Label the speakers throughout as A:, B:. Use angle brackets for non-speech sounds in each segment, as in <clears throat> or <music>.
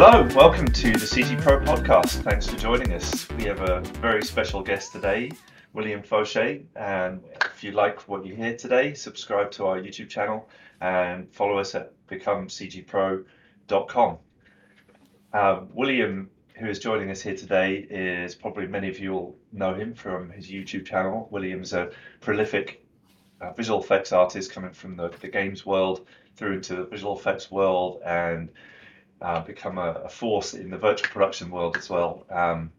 A: Hello, welcome to the CG Pro podcast. Thanks for joining us. We have a very special guest today, William Faucher. And if you like what you hear today, subscribe to our YouTube channel and follow us at becomecgpro.com. Uh, William, who is joining us here today, is probably many of you will know him from his YouTube channel. William's a prolific uh, visual effects artist coming from the, the games world through into the visual effects world and uh, become a, a, force in the virtual production world as well. Um,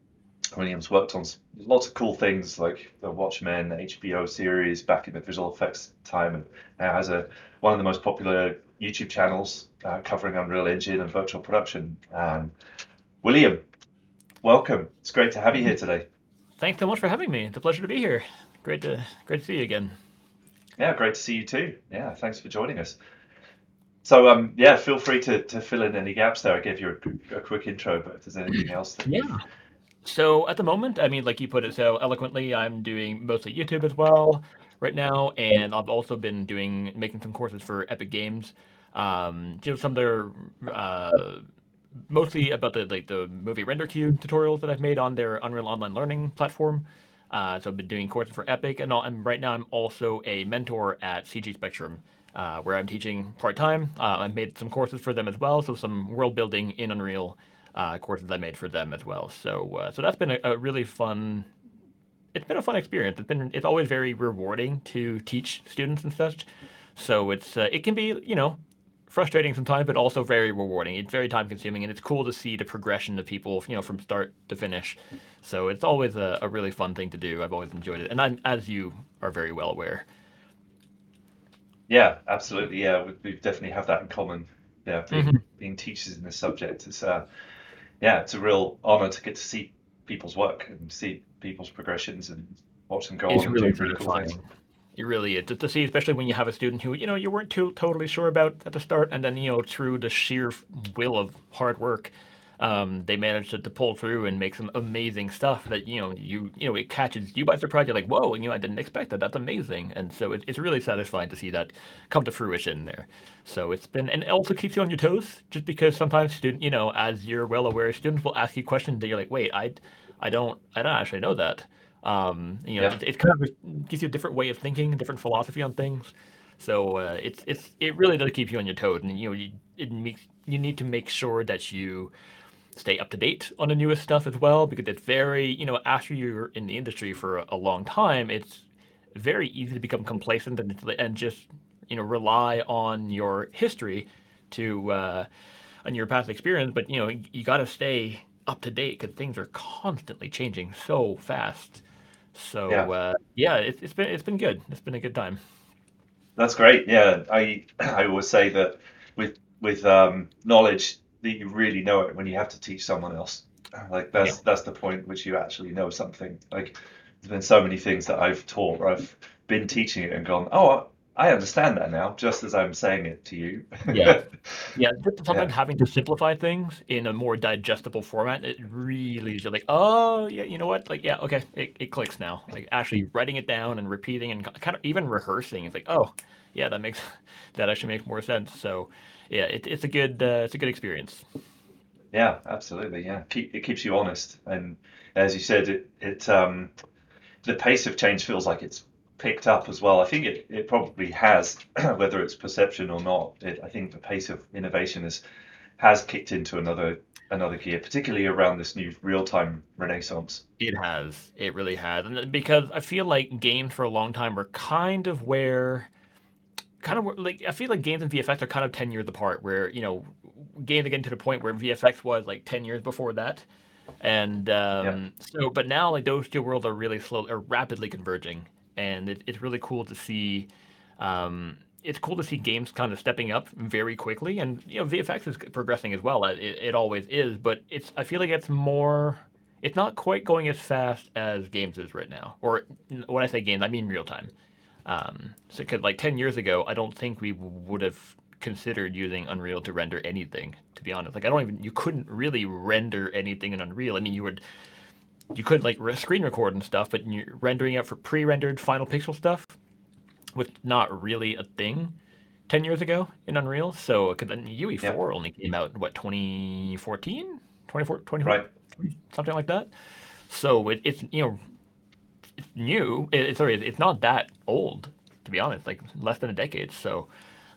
A: Williams worked on lots of cool things like the Watchmen HBO series back in the visual effects time, and now has a one of the most popular YouTube channels uh, covering Unreal Engine and virtual production. Um, William, welcome. It's great to have you here today.
B: Thanks so much for having me. It's a pleasure to be here. Great to great to see you again.
A: Yeah, great to see you too. Yeah, thanks for joining us. So um, yeah, feel free to, to fill in any gaps there. I gave you a, a quick intro, but if there's anything <clears throat> else, that
B: yeah. So at the moment, I mean, like you put it so eloquently, I'm doing mostly YouTube as well right now, and I've also been doing making some courses for Epic Games. Um, you know, some of their uh, mostly about the like the movie render queue tutorials that I've made on their Unreal Online Learning platform. Uh, so I've been doing courses for Epic, and, all, and right now I'm also a mentor at CG Spectrum uh, where I'm teaching part time. Uh, I've made some courses for them as well, so some world building in Unreal uh, courses I made for them as well. So uh, so that's been a, a, really fun. It's been a fun experience. It's been it's always very rewarding to teach students and such. So it's uh, it can be you know frustrating sometimes, but also very rewarding. It's very time consuming, and it's cool to see the progression of people, you know, from start to finish. So it's always a, a really fun thing to do. I've always enjoyed it, and I'm, as you are very well aware,
A: yeah, absolutely. Yeah, we, we definitely have that in common. Yeah, being, mm-hmm. being teachers in this subject, it's uh, yeah, it's a real honor to get to see people's work and see people's progressions and watch them go
B: it's
A: on
B: really
A: and do really cool things.
B: It really is to see, especially when you have a student who you know you weren't too totally sure about at the start, and then you know through the sheer will of hard work, um, they managed to, to pull through and make some amazing stuff that you know you you know it catches you by surprise. You're like, whoa, and, you know, I didn't expect that. That's amazing, and so it, it's really satisfying to see that come to fruition there. So it's been, and it also keeps you on your toes, just because sometimes student, you know, as you're well aware, students will ask you questions that you're like, wait, I, I don't, I don't actually know that. Um, you know, yeah. it, it, kind of gives you a different way of thinking, different philosophy on things. So uh, it's it's it really does keep you on your toes, and you know, you, it makes you need to make sure that you stay up to date on the newest stuff as well because it's very you know after you're in the industry for a long time it's very easy to become complacent and, and just you know rely on your history to uh, on your past experience. But you know you got to stay up to date because things are constantly changing so fast. So yeah, uh, yeah it, it's been it's been good. It's been a good time.
A: That's great. Yeah i <clears throat> i always say that with with um, knowledge that you really know it when you have to teach someone else. Like that's yeah. that's the point which you actually know something. Like there's been so many things that I've taught where I've been teaching it and gone, oh, I understand that now, just as I'm saying it to you.
B: yeah, <laughs> yeah. Sometimes yeah. having to simplify things in a more digestible format, it really is like, oh, yeah, you know what? Like, yeah, okay, it, it clicks now. Like actually writing it down and repeating and kind of even rehearsing. It's like, oh, yeah, that makes <laughs> that actually makes more sense. So yeah, it, it's a good uh, it's a good experience.
A: Yeah, absolutely. Yeah, Keep, it keeps you honest, and as you said, it it um, the pace of change feels like it's picked up as well. I think it, it probably has, <clears throat> whether it's perception or not. It, I think the pace of innovation has has kicked into another another gear, particularly around this new real time renaissance.
B: It has. It really has, and because I feel like games for a long time were kind of where kind of like I feel like games and VFX are kind of ten years apart. Where you know, games are getting to the point where VFX was like ten years before that, and um, so but now like those two worlds are really slow, are rapidly converging, and it, it's really cool to see. Um, it's cool to see games kind of stepping up very quickly, and you know VFX is progressing as well. It, it always is, but it's I feel like it's more. It's not quite going as fast as games is right now. Or when I say games, I mean real time. Um, so, cause like 10 years ago, I don't think we would have considered using Unreal to render anything, to be honest. Like, I don't even, you couldn't really render anything in Unreal. I mean, you would, you could like screen record and stuff, but you're rendering out for pre rendered final pixel stuff was not really a thing. 10 years ago in Unreal. So, because then UE4
A: Yeah.
B: only came out, what, 2014? 24, 24
A: Right.
B: something like that. So it, it's, you know, new. It, sorry, it's not that old, to be honest, like less than a decade. So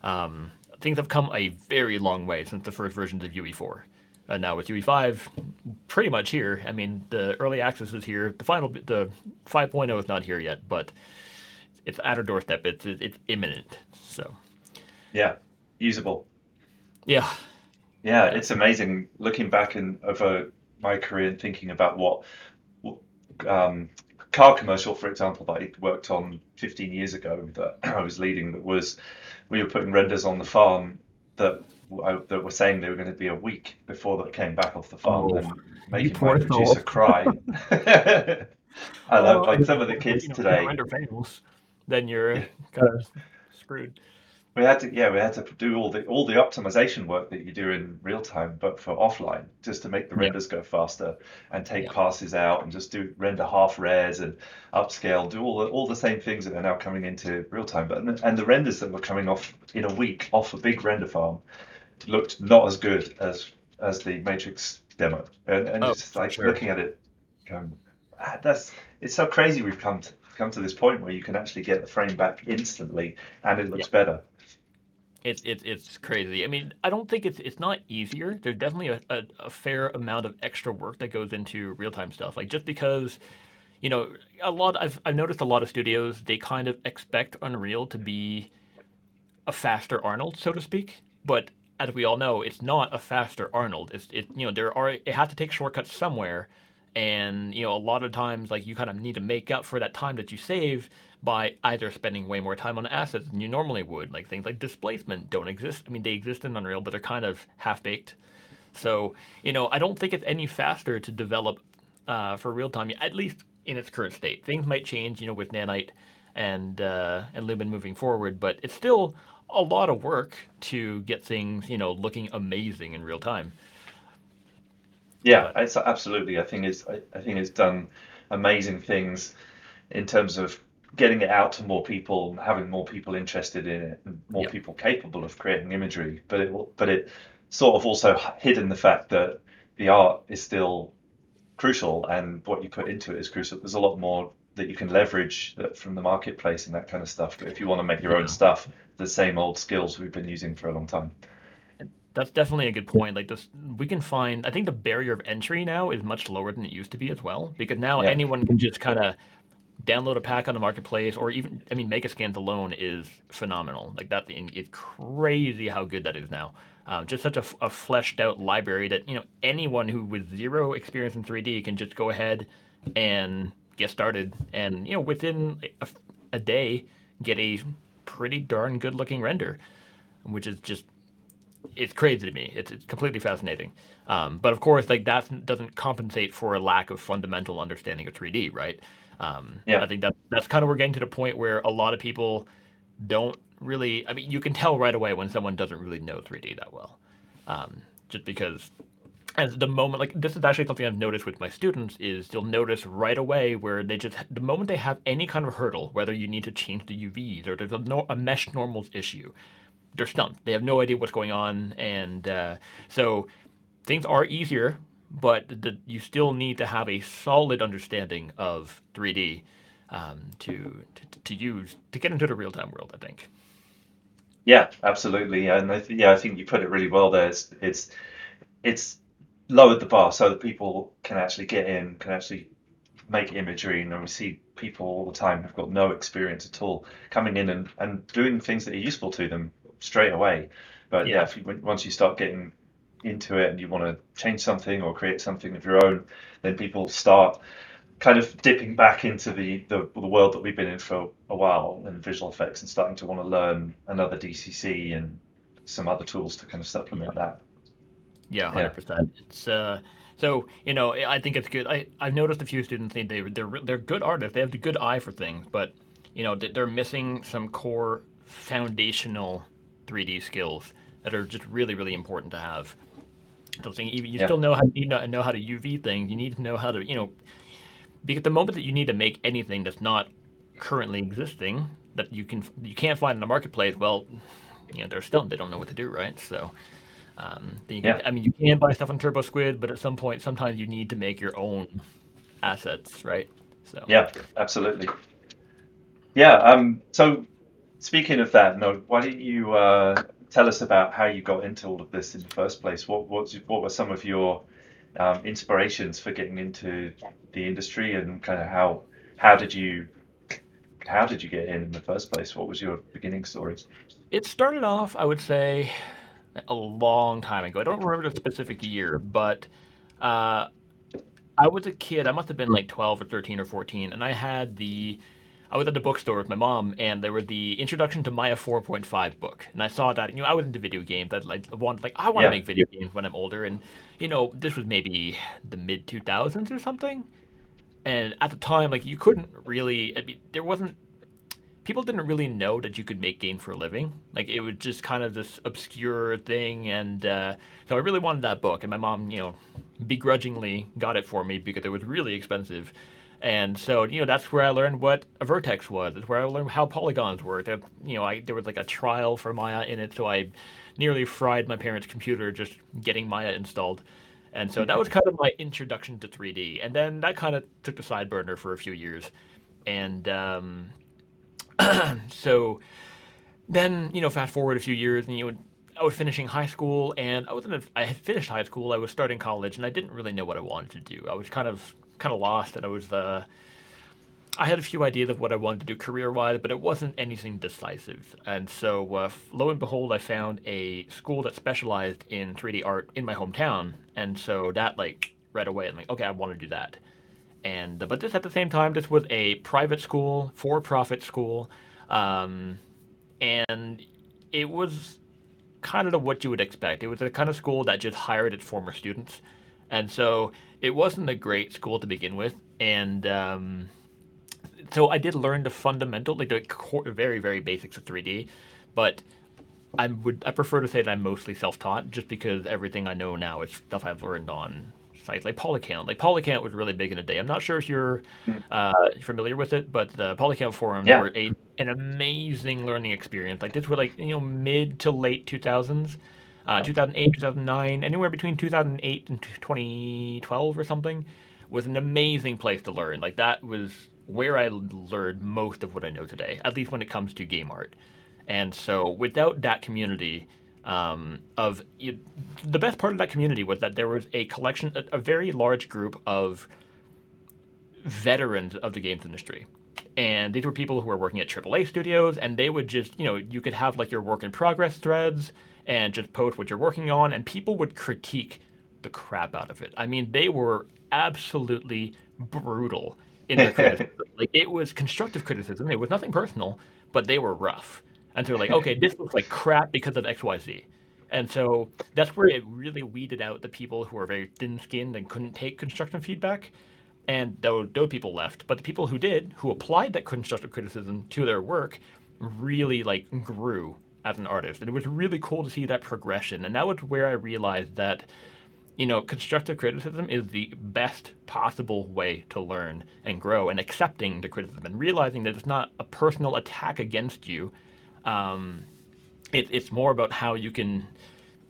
B: um, things have come a very long way since the first versions of UE4. And now with UE5, pretty much here. I mean, the early access is here. The final, the 5.0 is not here yet, but it's at our doorstep. It's it's imminent. So
A: Yeah. Usable.
B: yeah,
A: Yeah, it's amazing looking back and over my career and thinking about what, what um, car commercial, for example, that I worked on 15 years ago that <clears throat> I was leading. That was we were putting renders on the farm that I, that were saying they were going to be a week before they came back off the farm
B: Oh,
A: and
B: you
A: making my producer
B: soul.
A: cry. <laughs> I love like some of the kids
B: you know,
A: today.
B: render fails, then you're kind of screwed.
A: We had to, yeah, we had to do all the all the optimization work that you do in real time, but for offline, just to make the
B: Yeah,
A: renders go faster and take
B: yeah,
A: passes out and just do render half res and upscale, do all the all the same things that are now coming into real time. But and the renders that were coming off in a week off a big render farm looked not as good as as the Matrix demo. And and
B: oh,
A: it's just like
B: sure.
A: looking at it, going, ah, that's it's so crazy we've come to come to this point where you can actually get the frame back instantly and it
B: Yeah.
A: looks better.
B: It's it's it's crazy. I mean, I don't think it's it's not easier. There's definitely a, a, a fair amount of extra work that goes into real time stuff. Like just because, you know, a lot I've I've noticed a lot of studios they kind of expect Unreal to be a faster Arnold, so to speak. But as we all know, it's not a faster Arnold. It's it you know there are it has to take shortcuts somewhere, and you know a lot of times like you kind of need to make up for that time that you save by either spending way more time on assets than you normally would. Like things like displacement don't exist. I mean they exist in Unreal, but they're kind of half baked. So you know I don't think it's any faster to develop uh, for real time, at least in its current state. Things might change, you know, with Nanite and uh, and Lumen moving forward, but it's still a lot of work to get things, you know, looking amazing in real time.
A: Yeah, it's absolutely. I think it's I, I think it's done amazing things in terms of getting it out to more people, having more people interested in it, and more
B: yeah,
A: people capable of creating imagery. But it but it sort of also hidden the fact that the art is still crucial and what you put into it is crucial. There's a lot more that you can leverage that from the marketplace and that kind of stuff. But if you want to make your own stuff, the same old skills we've been using for a long time.
B: That's definitely a good point. Like this, we can find. I think the barrier of entry now is much lower than it used to be as well, because now
A: Yeah,
B: anyone can just kind of download a pack on the marketplace, or even, I mean, Megascans alone is phenomenal. Like that, it's crazy how good that is now. Um, just such a fleshed out library that you know anyone who with zero experience in 3D can just go ahead and get started, and you know within a, a day get a pretty darn good looking render, which is just it's crazy to me. It's, it's completely fascinating. Um, but of course, like that doesn't compensate for a lack of fundamental understanding of 3D, right? Um,
A: yeah.
B: I think that that's kind of we're getting to the point where a lot of people don't really. I mean, you can tell right away when someone doesn't really know 3D that well, um, just because. As the moment, like this is actually something I've noticed with my students is you'll notice right away where they just the moment they have any kind of hurdle, whether you need to change the UVs or there's a, no, a mesh normals issue, they're stumped. They have no idea what's going on, and uh, so things are easier, but the, you still need to have a solid understanding of 3D um, to, to to use to get into the real time world. I think.
A: yeah, absolutely. And I th yeah, I think you put it really well there. It's it's it's lowered the bar so that people can actually get in, can actually make imagery. And we see people all the time who've got no experience at all coming in and, and doing things that are useful to them straight away. But yeah,
B: Yeah,
A: if you, once you start getting into it and you want to change something or create something of your own, then people start kind of dipping back into the, the, the world that we've been in for a while in visual effects and starting to want to learn another DCC and some other tools to kind of
B: yeah,
A: supplement that.
B: yeah, hundred
A: Yeah.
B: percent. It's uh, so you know I think it's good. I I've noticed a few students they they're they're good artists. They have the good eye for things, but you know they're missing some core foundational 3D skills that are just really really important to have. So saying even you
A: Yeah.
B: still know how you know, know how to UV things. You need to know how to you know because the moment that you need to make anything that's not currently existing that you can you can't find in the marketplace, well, you know they're stunned. They don't know what to do, right? So. Um, can,
A: yeah.
B: I mean, you can buy stuff on Turbo Squid, but at some point, sometimes you need to make your own assets, right?
A: So yeah, absolutely. Yeah. Um. So speaking of that, no, why don't you uh, tell us about how you got into all of this in the first place? What what what were some of your um, inspirations for getting into the industry, and kind of how how did you how did you get in in the first place? What was your beginning story?
B: It started off, I would say, a long time ago. I don't remember the specific year, but uh, I was a kid. I must have been like 12 or 13 or 14, and I had the. I was at the bookstore with my mom, and there was the Introduction to Maya 4.5 book, and I saw that. You know, I was into video games. I like wanted, like, I want to yeah. make video games when I'm older, and you know, this was maybe the mid 2000s or something. And at the time, like, you couldn't really. I mean, there wasn't people didn't really know that you could make games for a living. Like it was just kind of this obscure thing, and uh, so I really wanted that book. And my mom, you know, begrudgingly got it for me because it was really expensive. And so, you know, that's where I learned what a vertex was. It's where I learned how polygons work. you know, I, there was like a trial for Maya in it, so I nearly fried my parents' computer just getting Maya installed. And so that was kind of my introduction to 3D. And then that kind of took the side burner for a few years. And um, <clears throat> so then, you know, fast forward a few years, and you know, I was finishing high school, and I wasn't. A, I had finished high school. I was starting college, and I didn't really know what I wanted to do. I was kind of kind of lost, and I was. Uh, I had a few ideas of what I wanted to do career-wise, but it wasn't anything decisive. And so, uh, lo and behold, I found a school that specialized in 3D art in my hometown, and so that like right away, I'm like, okay, I want to do that and but this at the same time this was a private school for-profit school um, and it was kind of what you would expect it was the kind of school that just hired its former students and so it wasn't a great school to begin with and um, so i did learn the fundamental like the core, very very basics of 3d but I would I prefer to say that I'm mostly self-taught just because everything I know now is stuff I've learned on sites like Polycount. Like Polycount was really big in a day. I'm not sure if you're hmm. uh, familiar with it, but the Polycount forums yeah. were a, an amazing learning experience. Like this was like you know mid to late 2000s, uh, 2008, 2009, anywhere between 2008 and 2012 or something, was an amazing place to learn. Like that was where I learned most of what I know today, at least when it comes to game art. And so without that community, um, of you, the best part of that community was that there was a collection, a, a, very large group of veterans of the games industry. And these were people who were working at AAA studios, and they would just, you know, you could have like your work in progress threads and just post what you're working on, and people would critique the crap out of it. I mean, they were absolutely brutal in their <laughs> criticism. like it was constructive criticism. It was nothing personal, but they were rough. And so like, okay, this looks like crap because of XYZ. And so that's where it really weeded out the people who were very thin skinned and couldn't take constructive feedback. And those, those people left. But the people who did, who applied that constructive criticism to their work, really like grew as an artist. And it was really cool to see that progression. And that was where I realized that, you know, constructive criticism is the best possible way to learn and grow and accepting the criticism and realizing that it's not a personal attack against you um, it, it's more about how you can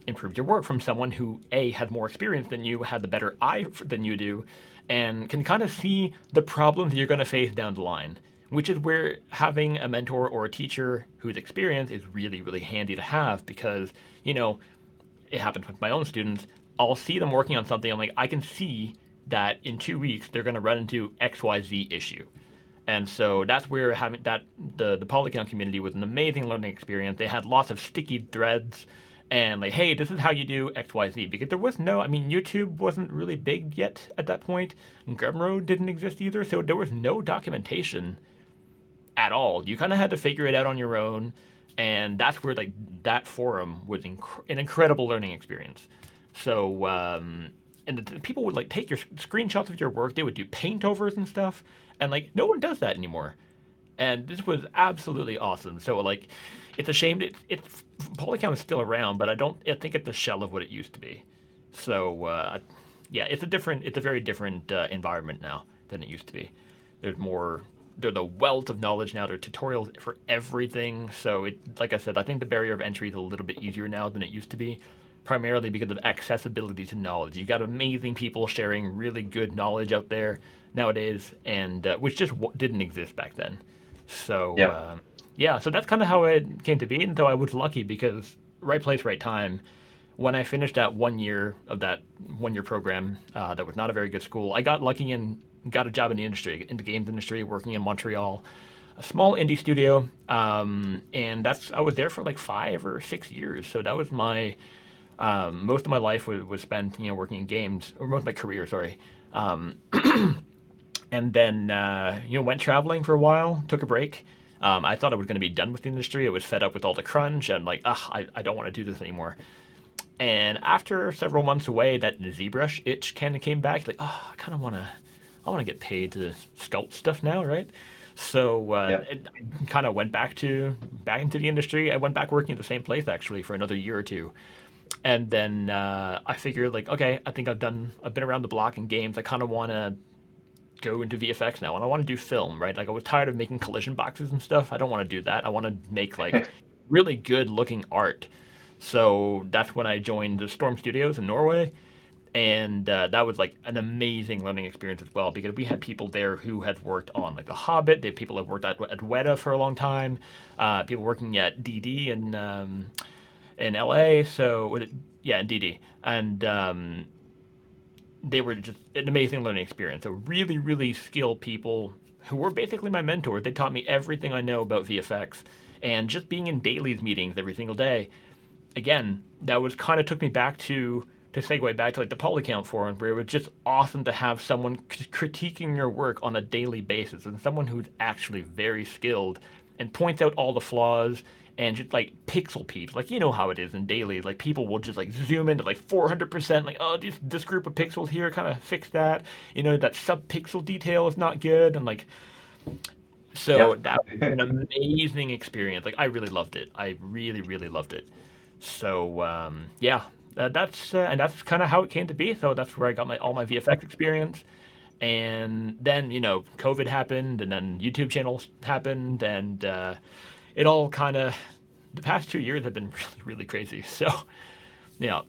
B: improve your work from someone who a has more experience than you, had the better eye than you do, and can kind of see the problems you're going to face down the line. Which is where having a mentor or a teacher who's experienced is really, really handy to have because, you know, it happens with my own students. I'll see them working on something. I'm like, I can see that in two weeks they're going to run into XYZ issue. And so that's where having that the the Polycount community was an amazing learning experience. They had lots of sticky threads and like, hey, this is how you do X, Y, Z. Because there was no, I mean, YouTube wasn't really big yet at that point. Gumroad didn't exist either, so there was no documentation at all. You kind of had to figure it out on your own, and that's where like that forum was inc- an incredible learning experience. So, um, and the, the people would like take your screenshots of your work. They would do paint overs and stuff and like no one does that anymore. And this was absolutely awesome. So like, it's a shame that it's Polycount is still around, but I don't. I think it's a shell of what it used to be. So uh, yeah, it's a different. It's a very different uh, environment now than it used to be. There's more they're the wealth of knowledge now. There are tutorials for everything. So it, like I said, I think the barrier of entry is a little bit easier now than it used to be, primarily because of accessibility to knowledge. You got amazing people sharing really good knowledge out there nowadays, and uh, which just w- didn't exist back then. So
A: Yeah.
B: uh, yeah, so that's kind of how it came to be. And so I was lucky because right place, right time. When I finished that one year of that one year program, uh, that was not a very good school, I got lucky and got a job in the industry, in the games industry, working in Montreal, a small indie studio. Um, and that's I was there for like five or six years. So that was my um, most of my life was, was spent you know working in games, or most of my career, sorry. Um, <clears throat> and then uh, you know went traveling for a while, took a break. Um, I thought I was going to be done with the industry. I was fed up with all the crunch and like, ah, I, I don't want to do this anymore. And after several months away, that ZBrush itch kind of came back. Like, oh, I kind of want to, I want to get paid to sculpt stuff now, right? So uh, it, I kind of went back to back into the industry. I went back working at the same place actually for another year or two, and then uh, I figured like, okay, I think I've done, I've been around the block in games. I kind of want to go into VFX now, and I want to do film, right? Like I was tired of making collision boxes and stuff. I don't want to do that. I want to make like <laughs> really good looking art. So that's when I joined the Storm Studios in Norway, and uh, that was like an amazing learning experience as well because we had people there who had worked on like The Hobbit. They people that worked at, at Weta for a long time. Uh, people working at DD in um, in LA. So yeah, in DD, and um, they were just an amazing learning experience. So really, really skilled people who were basically my mentors. They taught me everything I know about VFX, and just being in dailies meetings every single day. Again, that was kind of took me back to to segue back to like the Polycount forum, where it was just awesome to have someone c- critiquing your work on a daily basis, and someone who's actually very skilled and points out all the flaws and just like pixel peeps. Like you know how it is in daily. Like people will just like zoom into like 400%. Like oh, this this group of pixels here kind of fix that. You know that sub pixel detail is not good, and like so that was an amazing experience. Like I really loved it. I really really loved it. So um, yeah, uh, that's uh, and that's kind of how it came to be. So that's where I got my all my VFX experience. And then you know COVID happened, and then YouTube channels happened, and uh, it all kind of the past two years have been <laughs> really really crazy. So yeah,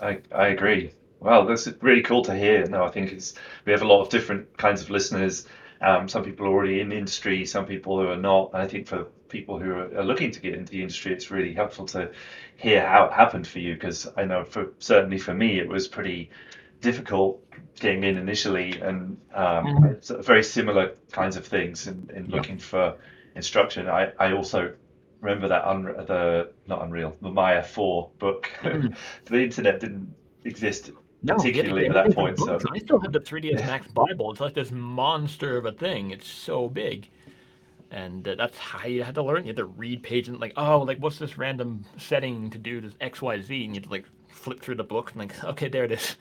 A: I, I agree. Well, that's really cool to hear. No, I think it's we have a lot of different kinds of listeners. Um, some people are already in the industry, some people who are not. And I think for people who are looking to get into the industry, it's really helpful to hear how it happened for you because I know for certainly for me it was pretty difficult getting in initially and um,
B: Mhm.
A: very similar kinds of things in, in
B: yeah,
A: looking for instruction. I, I also remember that Unre- the not Unreal, the Maya 4 book. <laughs>
B: Mhm.
A: the internet didn't exist
B: no,
A: particularly at that point, so.
B: I still have the 3ds <laughs> Max Bible. It's like this monster of a thing. It's so big. And uh, that's how you had to learn. You had to read pages and like, oh, like what's this random setting to do this X Y Z, and you had to like flip through the book and like, <laughs> okay, there it is.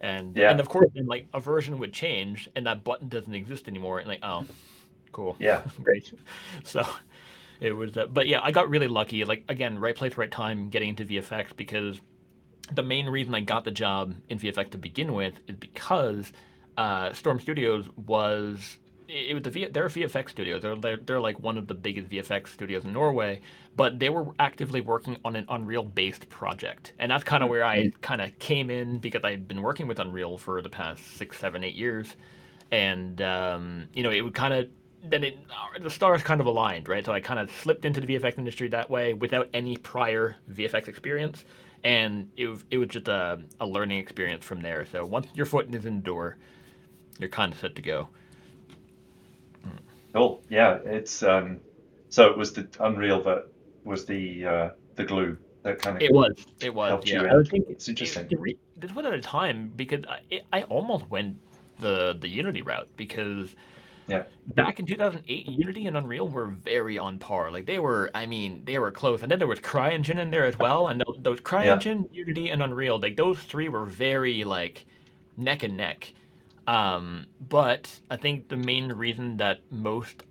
B: And
A: yeah.
B: and of course, then like a version would change, and that button doesn't exist anymore, and like, oh, cool,
A: yeah, <laughs>
B: great. So it was, uh, but yeah, I got really lucky. Like again, right place, right time, getting into VFX because the main reason I got the job in VFX to begin with is because uh, Storm Studios was it was the v, they're a VFX studio. They're, they're they're like one of the biggest VFX studios in Norway, but they were actively working on an Unreal based project, and that's kind of where I kind of came in because I've been working with Unreal for the past six, seven, eight years, and um, you know it would kind of then it the stars kind of aligned, right? So I kind of slipped into the VFX industry that way without any prior VFX experience, and it was, it was just a, a learning experience from there. So once your foot is in the door, you're kind of set to go.
A: Cool. Yeah, it's um, so it was the Unreal that was the uh, the glue that kind of
B: It was, it was,
A: helped
B: yeah.
A: you
B: I would
A: in.
B: think
A: It's
B: it,
A: interesting.
B: the re- this was at a time because I, it, I almost went the the Unity route because
A: Yeah,
B: back in 2008, Unity and Unreal were very on par. Like they were, I mean, they were close. And then there was CryEngine in there as well. And those, those
A: yeah,
B: CryEngine, Unity, and Unreal, like those three were very like neck and neck. Um, but I think the main reason that most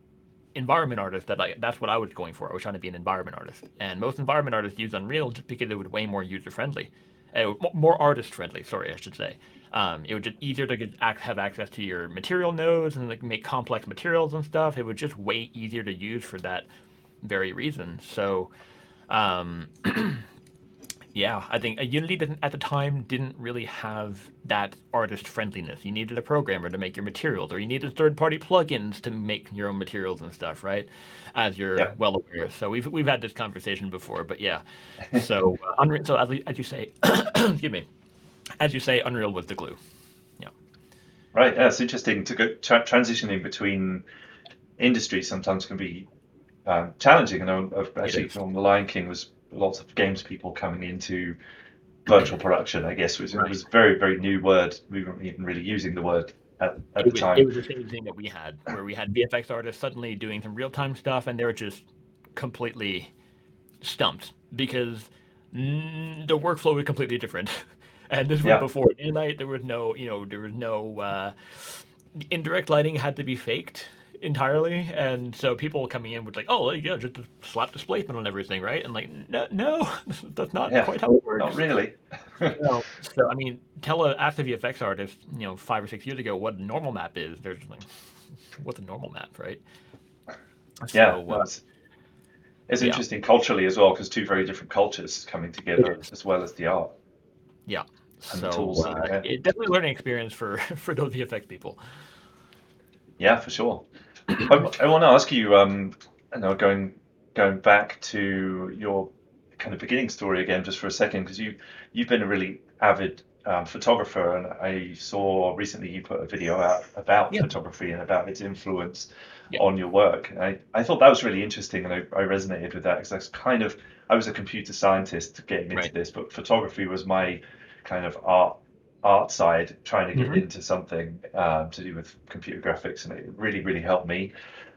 B: environment artists that I that's what I was going for. I was trying to be an environment artist, and most environment artists use Unreal just because it was way more user friendly, uh, more artist friendly. Sorry, I should say. Um, it would just easier to get, have access to your material nodes and like make complex materials and stuff. It was just way easier to use for that very reason. So, um, <clears throat> yeah, I think Unity didn't at the time didn't really have that artist friendliness. You needed a programmer to make your materials, or you needed third party plugins to make your own materials and stuff, right? As you're yeah. well aware. So we've we've had this conversation before, but yeah. <laughs> So uh, Unreal, so as, as you say, <coughs> excuse me, as you say, Unreal was the glue. Yeah.
A: Right. Yeah, it's interesting to go tra- transitioning between industries. Sometimes can be um, challenging. And I know actually from The Lion King was lots of games people coming into virtual production. I guess was right. it was a very very new word. We weren't even really using the word at, at
B: the
A: was, time.
B: It was the same thing that we had, where we had VFX artists suddenly doing some real time stuff, and they were just completely stumped because the workflow was completely different. <laughs> and this was yeah. before Nanite. There was no, you know, there was no uh, indirect lighting had to be faked entirely, and so people coming in would like, oh yeah, just slap displacement on everything, right? And like, no, no <laughs> that's not yeah, quite how it works.
A: Not really.
B: no. <laughs> So I mean, tell a active VFX artist, you know, five or six years ago, what a normal map is. They're just like, <laughs> what's a normal map, right?
A: Yeah. So, uh, it's, yeah. interesting culturally as well because two very different cultures coming together as well as the art.
B: Yeah. And so tools, uh, it definitely learning experience for for those VFX people.
A: Yeah, for sure. I, I want to ask you, um, I know going going back to your kind of beginning story again, just for a second, because you you've been a really avid um, photographer, and I saw recently you put a video out about yeah. photography and about its influence yeah. on your work. And I, I thought that was really interesting, and I, I resonated with that because that's kind of I was a computer scientist getting into right. this, but photography was my kind of art art side trying to get mm-hmm. into something um, to do with computer graphics, and it really, really helped me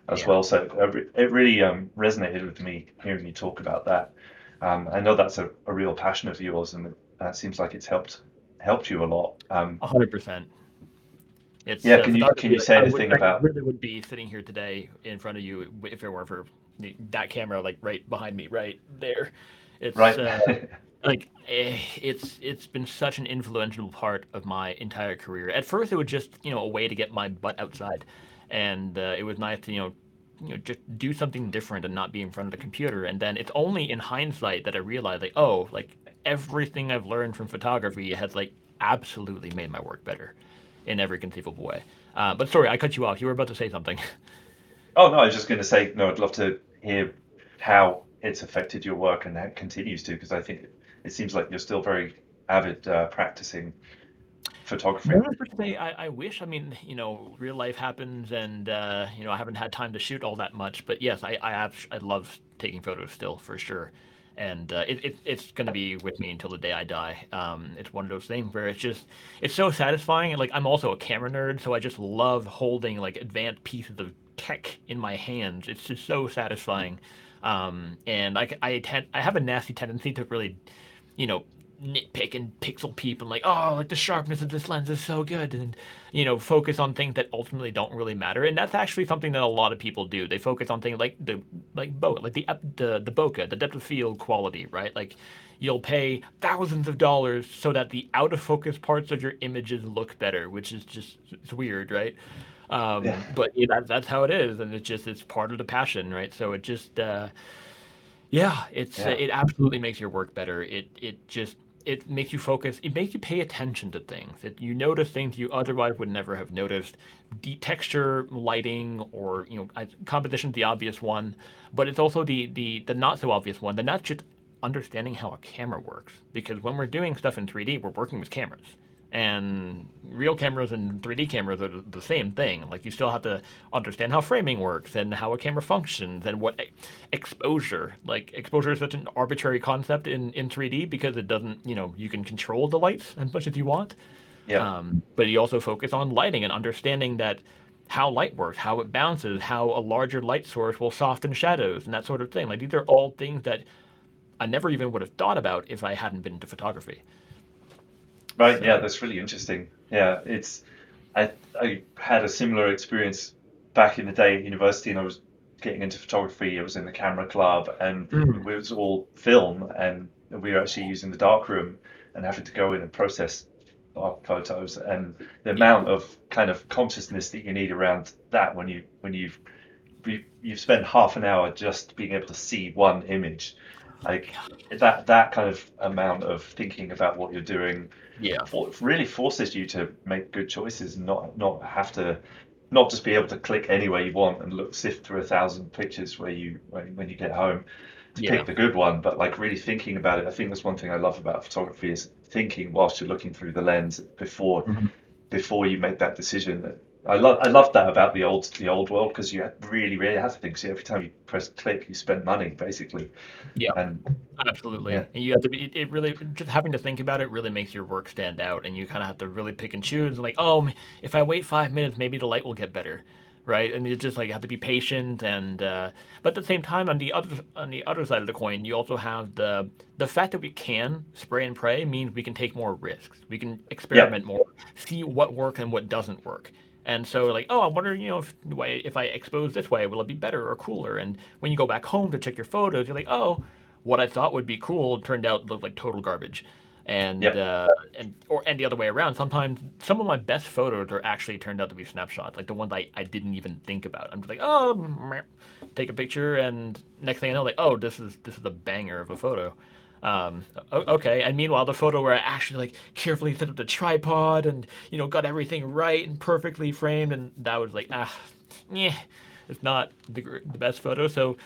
A: as yeah. well. So it really um, resonated with me hearing you talk about that. Um, I know that's a, a, real passion of yours, and it seems like it's helped helped you a lot.
B: Um, hundred percent.
A: It's, yeah, uh, can you can you say anything
B: would,
A: about?
B: I really would be sitting here today in front of you if it weren't for that camera, like right behind me, right there. It's right. Uh, <laughs> like eh, it's it's been such an influential part of my entire career. At first, it was just you know a way to get my butt outside, and uh, it was nice to you know you know just do something different and not be in front of the computer. And then it's only in hindsight that I realized like oh like everything I've learned from photography has like absolutely made my work better in every conceivable way. Uh, but sorry, I cut you off. You were about to say something. <laughs>
A: Oh no, I was just going to say no. I'd love to hear how it's affected your work and that continues to because I think it seems like you're still very avid uh, practicing photography.
B: Say, I, I wish. I mean, you know, real life happens, and uh, you know, I haven't had time to shoot all that much. But yes, I I, have, I love taking photos still for sure, and uh, it, it it's gonna be with me until the day I die. Um, it's one of those things where it's just it's so satisfying. And like I'm also a camera nerd, so I just love holding like advanced pieces of tech in my hands. It's just so satisfying. Um, and I I tend I have a nasty tendency to really you know, nitpick and pixel peep and like, oh, like the sharpness of this lens is so good, and you know, focus on things that ultimately don't really matter. And that's actually something that a lot of people do. They focus on things like the like bo like the the the bokeh, the depth of field quality, right? Like you'll pay thousands of dollars so that the out of focus parts of your images look better, which is just it's weird, right? Um, yeah. But yeah, that, that's how it is, and it's just it's part of the passion, right? So it just uh, yeah, it's yeah. Uh, it absolutely makes your work better. It it just it makes you focus. It makes you pay attention to things. It, you notice things you otherwise would never have noticed. The texture, lighting, or you know, composition, the obvious one, but it's also the the the not so obvious one. The not just understanding how a camera works. Because when we're doing stuff in 3D, we're working with cameras and real cameras and 3D cameras are the same thing. Like you still have to understand how framing works and how a camera functions and what exposure. Like exposure is such an arbitrary concept in in 3D because it doesn't, you know, you can control the lights as much as you want. Yeah. Um, but you also focus on lighting and understanding that how light works, how it bounces, how a larger light source will soften shadows and that sort of thing. Like these are all things that I never even would have thought about if I hadn't been into photography.
A: Right. Yeah, that's really interesting. Yeah, it's I I had a similar experience back in the day at university, and I was getting into photography. I was in the camera club, and mm. it was all film, and we were actually using the darkroom and having to go in and process our photos, and the amount of kind of consciousness that you need around that when you when you've you've spent half an hour just being able to see one image, like that that kind of amount of thinking about what you're doing,
B: Yeah.
A: for, really forces you to make good choices, and not not have to. Not just be able to click anywhere you want and look sift through a thousand pictures where you when, when you get home to
B: Yeah.
A: pick the good one, but like really thinking about it. I think that's one thing I love about photography is thinking whilst you're looking through the lens before
B: Mhm.
A: before you make that decision. I love I love that about the old the old world because you really really have to think. So every time you press click, you spend money basically.
B: Yeah.
A: And
B: Absolutely.
A: Yeah.
B: And you have to be, it really, just having to think about it really makes your work stand out. And you kind of have to really pick and choose. Like, oh, if I wait five minutes, maybe the light will get better. Right. And you just like you have to be patient. And, uh, but at the same time, on the other, on the other side of the coin, you also have the, the fact that we can spray and pray means we can take more risks. We can experiment more, see what works and what doesn't work. And so, like, oh, I wonder, you know, if, I- if I expose this way, will it be better or cooler? And when you go back home to check your photos, you're like, oh, what I thought would be cool turned out looked like total garbage. And
A: Yep.
B: uh, and or and the other way around. Sometimes some of my best photos are actually turned out to be snapshots, like the ones I, I didn't even think about. I'm just like, oh, meh," take a picture, and next thing I know, like, oh, this is this is a banger of a photo. Um, okay, and meanwhile, the photo where I actually like carefully set up the tripod and you know got everything right and perfectly framed, and that was like, ah, yeah, it's not the the best photo. So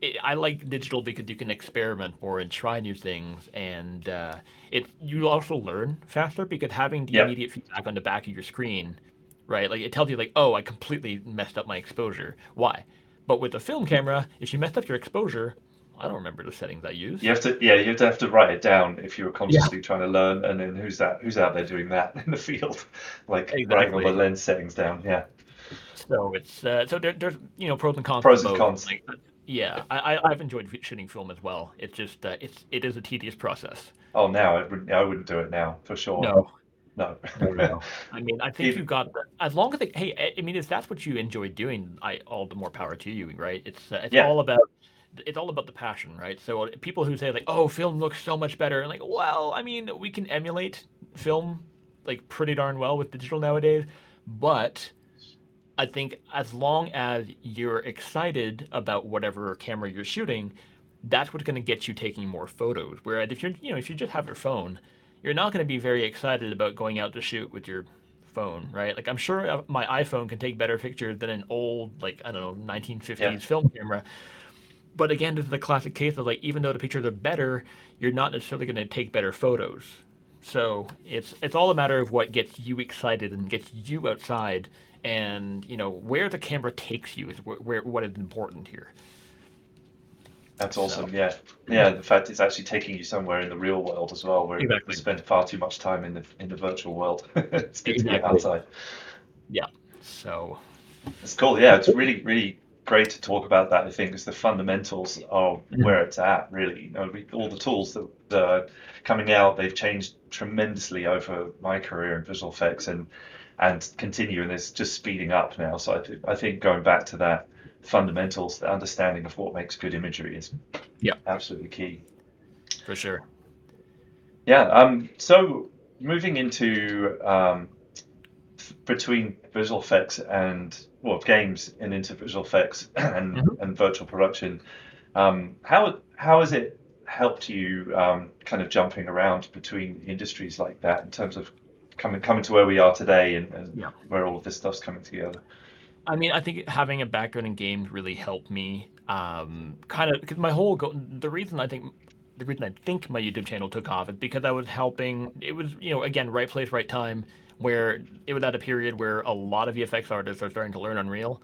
B: it, I like digital because you can experiment more and try new things, and uh, it you also learn faster because having the
A: Yep.
B: immediate feedback on the back of your screen, right? Like it tells you like, oh, I completely messed up my exposure. Why? But with a film camera, if you messed up your exposure, I don't remember the settings I used.
A: you have to yeah, you have to have to write it down if you were consciously trying to learn and then who's that who's out there doing that <laughs> in the field? Like writing all the lens settings down. Yeah.
B: So it's uh, so there, there's you know pros and cons.
A: Pros and cons.
B: Like, yeah, I, I I've enjoyed shooting film as well. It's just uh, it's it is a tedious process.
A: Oh now I wouldn't I wouldn't do it now for sure.
B: No,
A: No.
B: no, no. <laughs> I mean, I think
A: Even-
B: you've got the, as long as they, hey, I- I mean, if that's what you enjoy doing, I all the more power to you, right? It's uh, it's
A: Yeah.
B: all about it's all about the passion, right? So people who say like, oh, film looks so much better, and like, well, I mean, we can emulate film like pretty darn well with digital nowadays, but I think as long as you're excited about whatever camera you're shooting, that's what's going to get you taking more photos. Whereas if you're, you know, if you just have your phone, you're not going to be very excited about going out to shoot with your phone, right? Like I'm sure uh, my iPhone can take better pictures than an old, like I don't know, 1950s
A: Yeah.
B: film camera. But again, this is the classic case of like even though the pictures are better, you're not necessarily going to take better photos. So it's it's all a matter of what gets you excited and gets you outside, and you know where the camera takes you is where, where what is important here.
A: That's
B: So-
A: awesome. Yeah, yeah. The fact it's actually taking you somewhere in the real world as well, where
B: Exactly.
A: we spend far too much time in the in the virtual world. <laughs> it's good to get
B: Exactly.
A: outside.
B: So
A: It's cool. Yeah, it's really really great to talk about that. I think because the fundamentals are
B: Mhm.
A: where it's at. Really, you know, we, all the tools that, are coming out, they've changed tremendously over my career in visual effects and and continue, and it's just speeding up now. So I think I think going back to that fundamentals, the understanding of what makes good imagery is
B: Yeah.
A: absolutely key.
B: for sure.
A: Yeah. Um. So moving into um, between visual effects and well, games <clears throat> and into visual effects and
B: Mhm.
A: and virtual production, um, how how has it helped you um, kind of jumping around between industries like that in terms of coming coming to where we are today and, and
B: Yeah.
A: where all of this stuff's coming together?
B: I mean, I think having a background in games really helped me. Um, kind of because my whole go- the reason I think the reason I think my YouTube channel took off is because I was helping. It was you know again right place right time where it was at a period where a lot of VFX artists are starting to learn Unreal,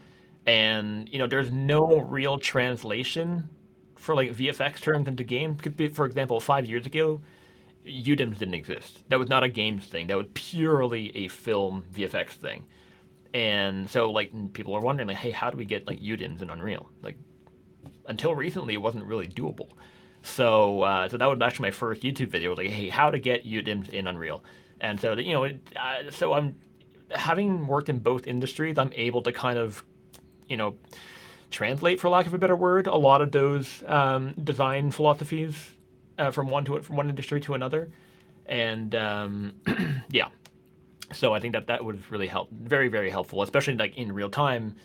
B: and you know there's no real translation for like VFX terms into game. For example, five years ago, UDIMs didn't exist. That was not a games thing. That was purely a film VFX thing. And so like people are wondering like, hey, how do we get like UDIMs in Unreal? Like until recently, it wasn't really doable. So uh, so that was actually my first YouTube video. Like, hey, how to get UDIMs in Unreal? And so you know, it, uh, so I'm having worked in both industries, I'm able to kind of you know translate, for lack of a better word, a lot of those um, design philosophies uh, from one to from one industry to another. And um, <clears throat> yeah, So I think that that was really help, very very helpful, especially like in real time.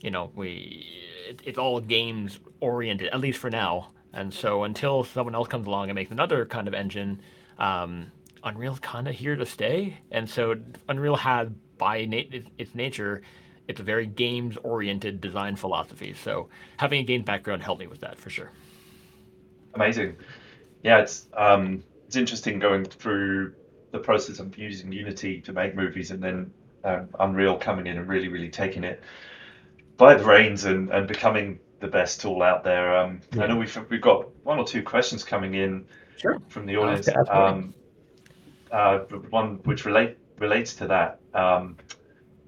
B: You know, we it, it's all games oriented, at least for now. And so until someone else comes along and makes another kind of engine, um, Unreal's kind of here to stay. And so Unreal has, by na- its nature, it's a very games oriented design philosophy. So having a games background helped me with that for sure.
A: Amazing. Yeah, it's um, it's interesting going through the process of using Unity to make movies and then um, Unreal coming in and really, really taking it by the reins and, and becoming the best tool out there. Um, yeah. I know we've we've got one or two questions coming in
B: sure.
A: from the audience. Um, uh, one which relate relates to that. Um,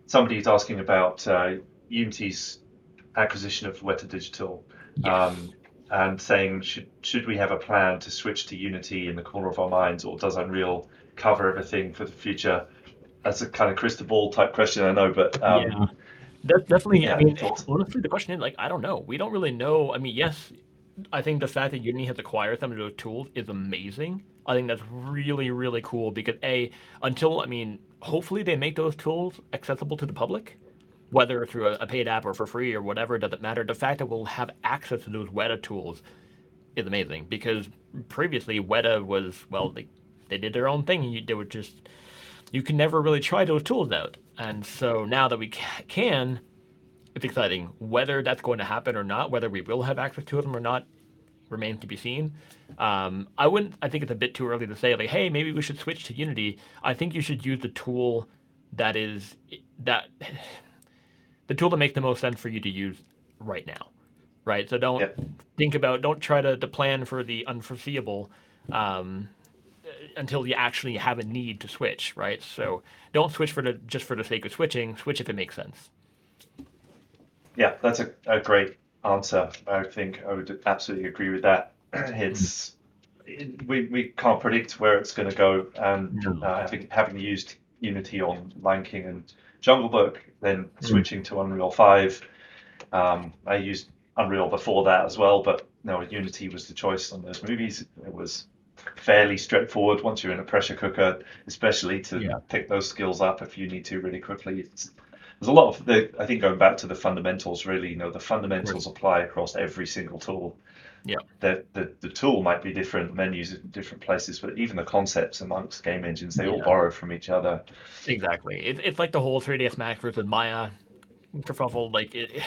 A: somebody's asking about uh, Unity's acquisition of Weta Digital. Yes. Um, and saying should should we have a plan to switch to Unity in the corner of our minds, or does Unreal cover everything for the future? That's a kind of crystal ball type question, I know, but um,
B: yeah, that's definitely. Yeah, I mean, honestly, the question is like, I don't know. We don't really know. I mean, yes, I think the fact that Unity has acquired some of those tools is amazing. I think that's really, really cool because a until I mean, hopefully they make those tools accessible to the public whether through a, paid app or for free or whatever, doesn't matter. The fact that we'll have access to those Weta tools is amazing because previously Weta was, well, they, they did their own thing. And you, they were just, you can never really try those tools out. And so now that we can, it's exciting. Whether that's going to happen or not, whether we will have access to them or not, remains to be seen. Um, I wouldn't. I think it's a bit too early to say like, hey, maybe we should switch to Unity. I think you should use the tool that is that <sighs> the tool that makes the most sense for you to use right now, right? So don't yep. think about, don't try to, to plan for the unforeseeable um, until you actually have a need to switch, right? So don't switch for the just for the sake of switching. Switch if it makes sense.
A: Yeah, that's a, a great answer. I think I would absolutely agree with that. <clears throat> It's it, we, we can't predict where it's going to go, and no. uh, having having used Unity on Lion King and Jungle Book, then hmm. switching to Unreal 5. Um, I used Unreal before that as well, but no, Unity was the choice on those movies. It was fairly straightforward once you're in a pressure cooker, especially to yeah. pick those skills up if you need to really quickly. It's, there's a lot of the, I think going back to the fundamentals, really, you know, the fundamentals right. apply across every single tool.
B: Yeah.
A: The, the the tool might be different, menus in different places, but even the concepts amongst game engines, they yeah. all borrow from each other.
B: Exactly. It, it's like the whole 3ds Max versus Maya kerfuffle. Like it,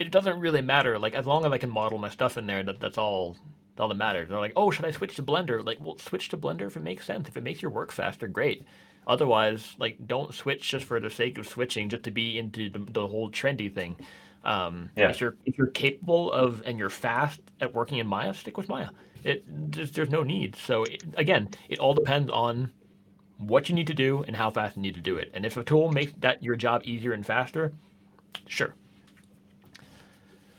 B: it doesn't really matter. Like as long as I can model my stuff in there, that that's all all that matters. They're like, oh, should I switch to Blender? Like, well, switch to Blender if it makes sense. If it makes your work faster, great. Otherwise, like, don't switch just for the sake of switching, just to be into the, the whole trendy thing. Um, yeah. If you're if you're capable of and you're fast at working in Maya, stick with Maya. It there's, there's no need. So it, again, it all depends on what you need to do and how fast you need to do it. And if a tool makes that your job easier and faster, sure.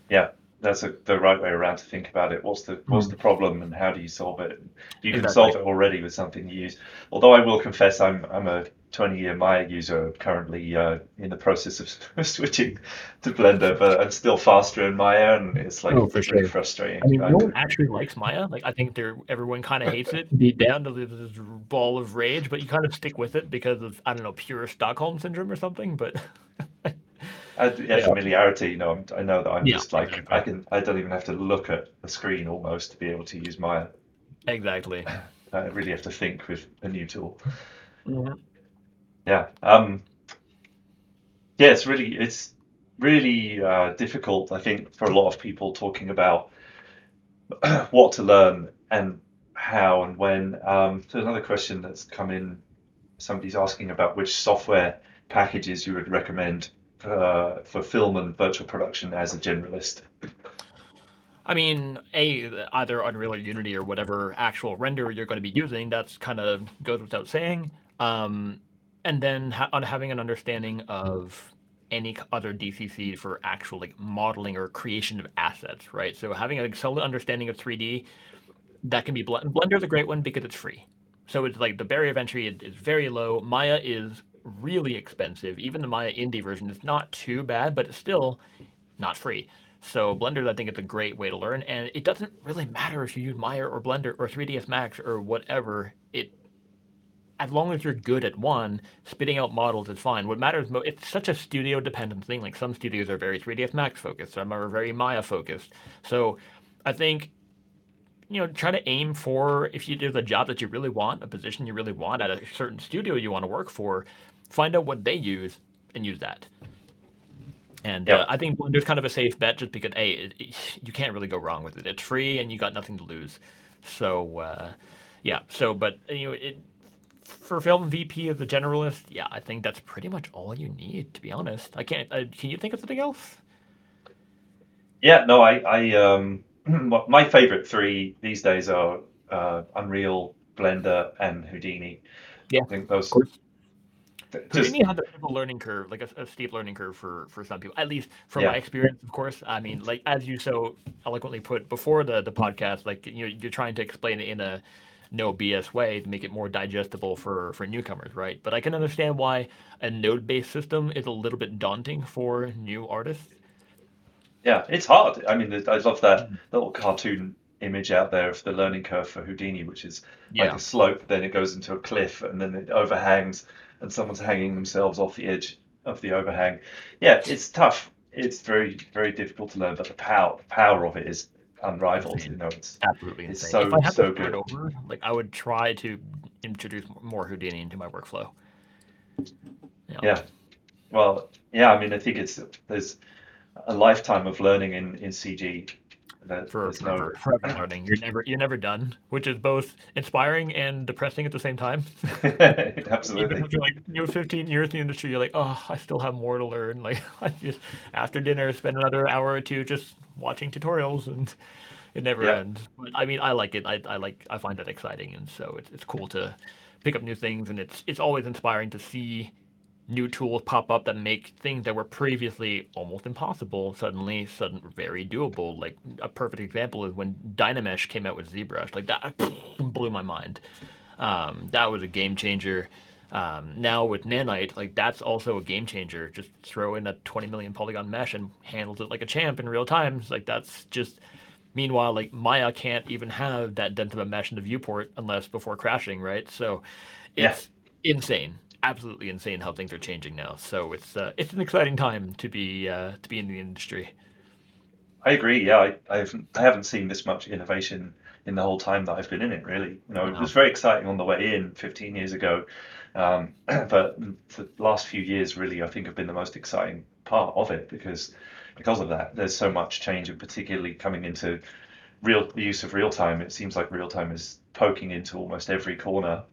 A: Yeah, that's a, the right way around to think about it. What's the what's mm. the problem and how do you solve it? You can exactly. solve it already with something you use. Although I will confess, I'm I'm a 20 year Maya user currently uh, in the process <laughs> of switching to Blender, but I'm still faster in Maya, and it's like oh, for sure. frustrating.
B: I mean, no one actually likes Maya. Like, I think they're everyone kind of <laughs> hates it, deep down to this ball of rage, but you kind of stick with it because of I don't know pure Stockholm syndrome or something. But <laughs>
A: yeah, yeah, familiarity. You know, I'm, i know that I'm yeah, just like exactly. I can. I don't even have to look at the screen almost to be able to use Maya.
B: Exactly. <laughs>
A: I really have to think with a new tool.
B: Mm-hmm.
A: Yeah. Um, yeah, it's really it's really uh, difficult. I think for a lot of people talking about <clears throat> what to learn and how and when. Um, so another question that's come in. Somebody's asking about which software packages you would recommend uh, for film and virtual production as a generalist.
B: I mean, a either Unreal or Unity or whatever actual render you're going to be using. That's kind of goes without saying. Um, and then ha- on having an understanding of any other DCC for actual like modeling or creation of assets, right? So having a solid understanding of 3D that can be Blender. Blender is a great one because it's free. So it's like the barrier of entry is, is very low. Maya is really expensive. Even the Maya Indie version is not too bad, but it's still not free. So Blender, I think, is a great way to learn, and it doesn't really matter if you use Maya or Blender or 3ds Max or whatever. It as long as you're good at one, spitting out models is fine. What matters most, it's such a studio dependent thing. Like some studios are very 3ds Max focused, some are very Maya focused. So I think, you know, try to aim for if you do the job that you really want, a position you really want at a certain studio you want to work for, find out what they use and use that. And
A: Yeah.
B: uh, I think Blender's kind of a safe bet just because, A, it, it- you can't really go wrong with it. It's free and you got nothing to lose. So, uh, yeah. So, but, you know, it, for film VP as a generalist, yeah, I think that's pretty much all you need, to be honest. I can't, uh, can you think of something else?
A: Yeah, no, I, I um, <clears throat> my my favorite three these days are uh, Unreal, Blender, and Houdini.
B: Yeah,
A: I think those
B: of course.
A: th- just
B: Houdini has a learning curve, like a, a steep learning curve for for some people. At least from my experience, of course. I mean, like as you so eloquently put before the the podcast, like you know, you're trying to explain it in a no BS way to make it more digestible for for newcomers, right? But I can understand why a node based system is a little bit daunting for new artists.
A: yeah, it's hard. I mean, I love that
B: Mm.
A: little cartoon image out there of the learning curve for Houdini, which is like a slope, then it goes into a cliff, and then it overhangs, and someone's hanging themselves off the edge of the overhang. Yeah, it's tough. It's very, very difficult to learn, but the power, the power of it is unrivaled. You know, it's
B: Absolutely
A: it's
B: insane. If
A: so,
B: I had
A: so good.
B: over, like I would try to introduce more Houdini into my workflow. Yeah,
A: Yeah. Well, yeah, I mean, I think it's there's a lifetime of learning in in CG. That
B: for
A: there's no,
B: forever, forever learning. <laughs> You're never you're never done, which is both inspiring and depressing at the same time. <laughs> Absolutely. Even
A: absolutely.
B: after like you know 15 years in the industry, you're like, oh, I still have more to learn. <laughs> Like I just after dinner, spend another hour or two just watching tutorials, and it never
A: Yeah.
B: ends. But I mean, I like it. I, I like I find that exciting, and so it's it's cool to pick up new things, and it's it's always inspiring to see new tools pop up that make things that were previously almost impossible suddenly sudden very doable. Like a perfect example is when Dynamesh came out with ZBrush. Like that <laughs> blew my mind. Um, that was a game changer. Um, now with Nanite, like that's also a game changer. Just throw in a 20 million polygon mesh and handles it like a champ in real time. Like that's just. Meanwhile, like Maya can't even have that dent of a mesh in the viewport unless before crashing, right? So
A: Yeah.
B: it's insane, absolutely insane how things are changing now. So it's uh, it's an exciting time to be uh, to be in the industry.
A: I agree. Yeah, I, I haven't I haven't seen this much innovation in the whole time that I've been in it. Really, you know, it was very exciting on the way in 15 years ago, um, <clears throat> but the last few years really I think have been the most exciting part of it because because of that. There's so much change, and particularly coming into real the use of real time. It seems like real time is poking into almost every corner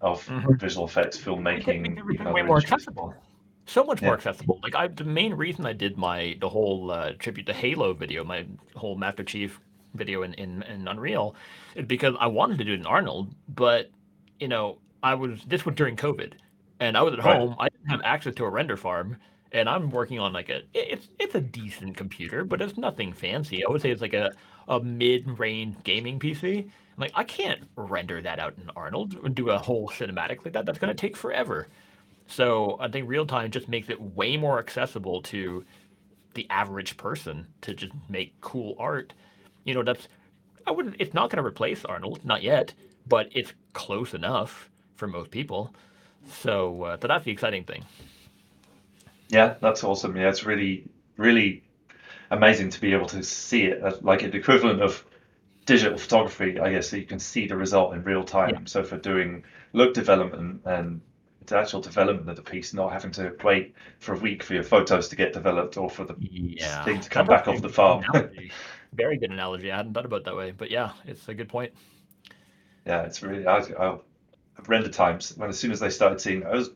A: of
B: hmm
A: visual effects,
B: Make make
A: filmmaking, even
B: everything way more accessible. So much more
A: Yeah,
B: accessible. Like I, the main reason I did my the whole uh, tribute to Halo video, my whole Master Chief video in, in in Unreal, is because I wanted to do it in Arnold, but you know I was this was during COVID, and I was at
A: right.
B: home. I didn't have access to a render farm, and I'm working on like a it's it's a decent computer, but it's nothing fancy. I would say it's like a a mid-range gaming PC. Like I can't render that out in Arnold and do a whole cinematic like that. That's gonna take forever. So I think real time just makes it way more accessible to the average person to just make cool art. You know, that's I wouldn't. It's not to replace Arnold, not yet, but it's close enough for most people. So, uh, so that's the exciting thing.
A: Yeah, that's awesome. Yeah, it's really, really amazing to be able to see it as like an equivalent of digital photography, I guess, so you can see the result in real
B: Yeah,
A: time. So for doing look development and the actual development of the piece, not having to wait for a week for your photos to get developed or for the
B: yeah,
A: thing to come
B: that's
A: back off the farm. <laughs>
B: Very good analogy. I hadn't thought about it that way, but yeah, it's a good point.
A: Yeah, it's really, I, I render times when as soon as they started seeing, I was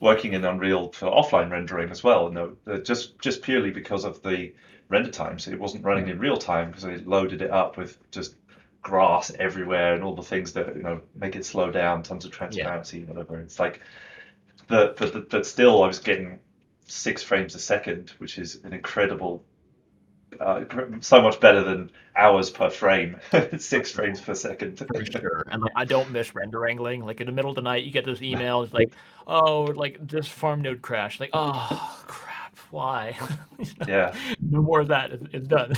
A: working in Unreal for offline rendering as well. No, just just purely because of the render time, so It wasn't running in
B: Mm.
A: real time because I loaded it up with just grass everywhere and all the things that you know make it slow down, tons of
B: Yeah,
A: transparency, whatever. It's like, but but but still, I was getting six frames a second, which is an incredible, uh, so much better than hours per frame. <laughs> Six frames per second.
B: For sure. And like <laughs> I don't miss render wrangling. Like in the middle of the night you get this email, it's like, oh, like this farm node crashed. Like, oh crap, why? You <laughs> know,
A: Yeah.
B: no more of that. It's, done.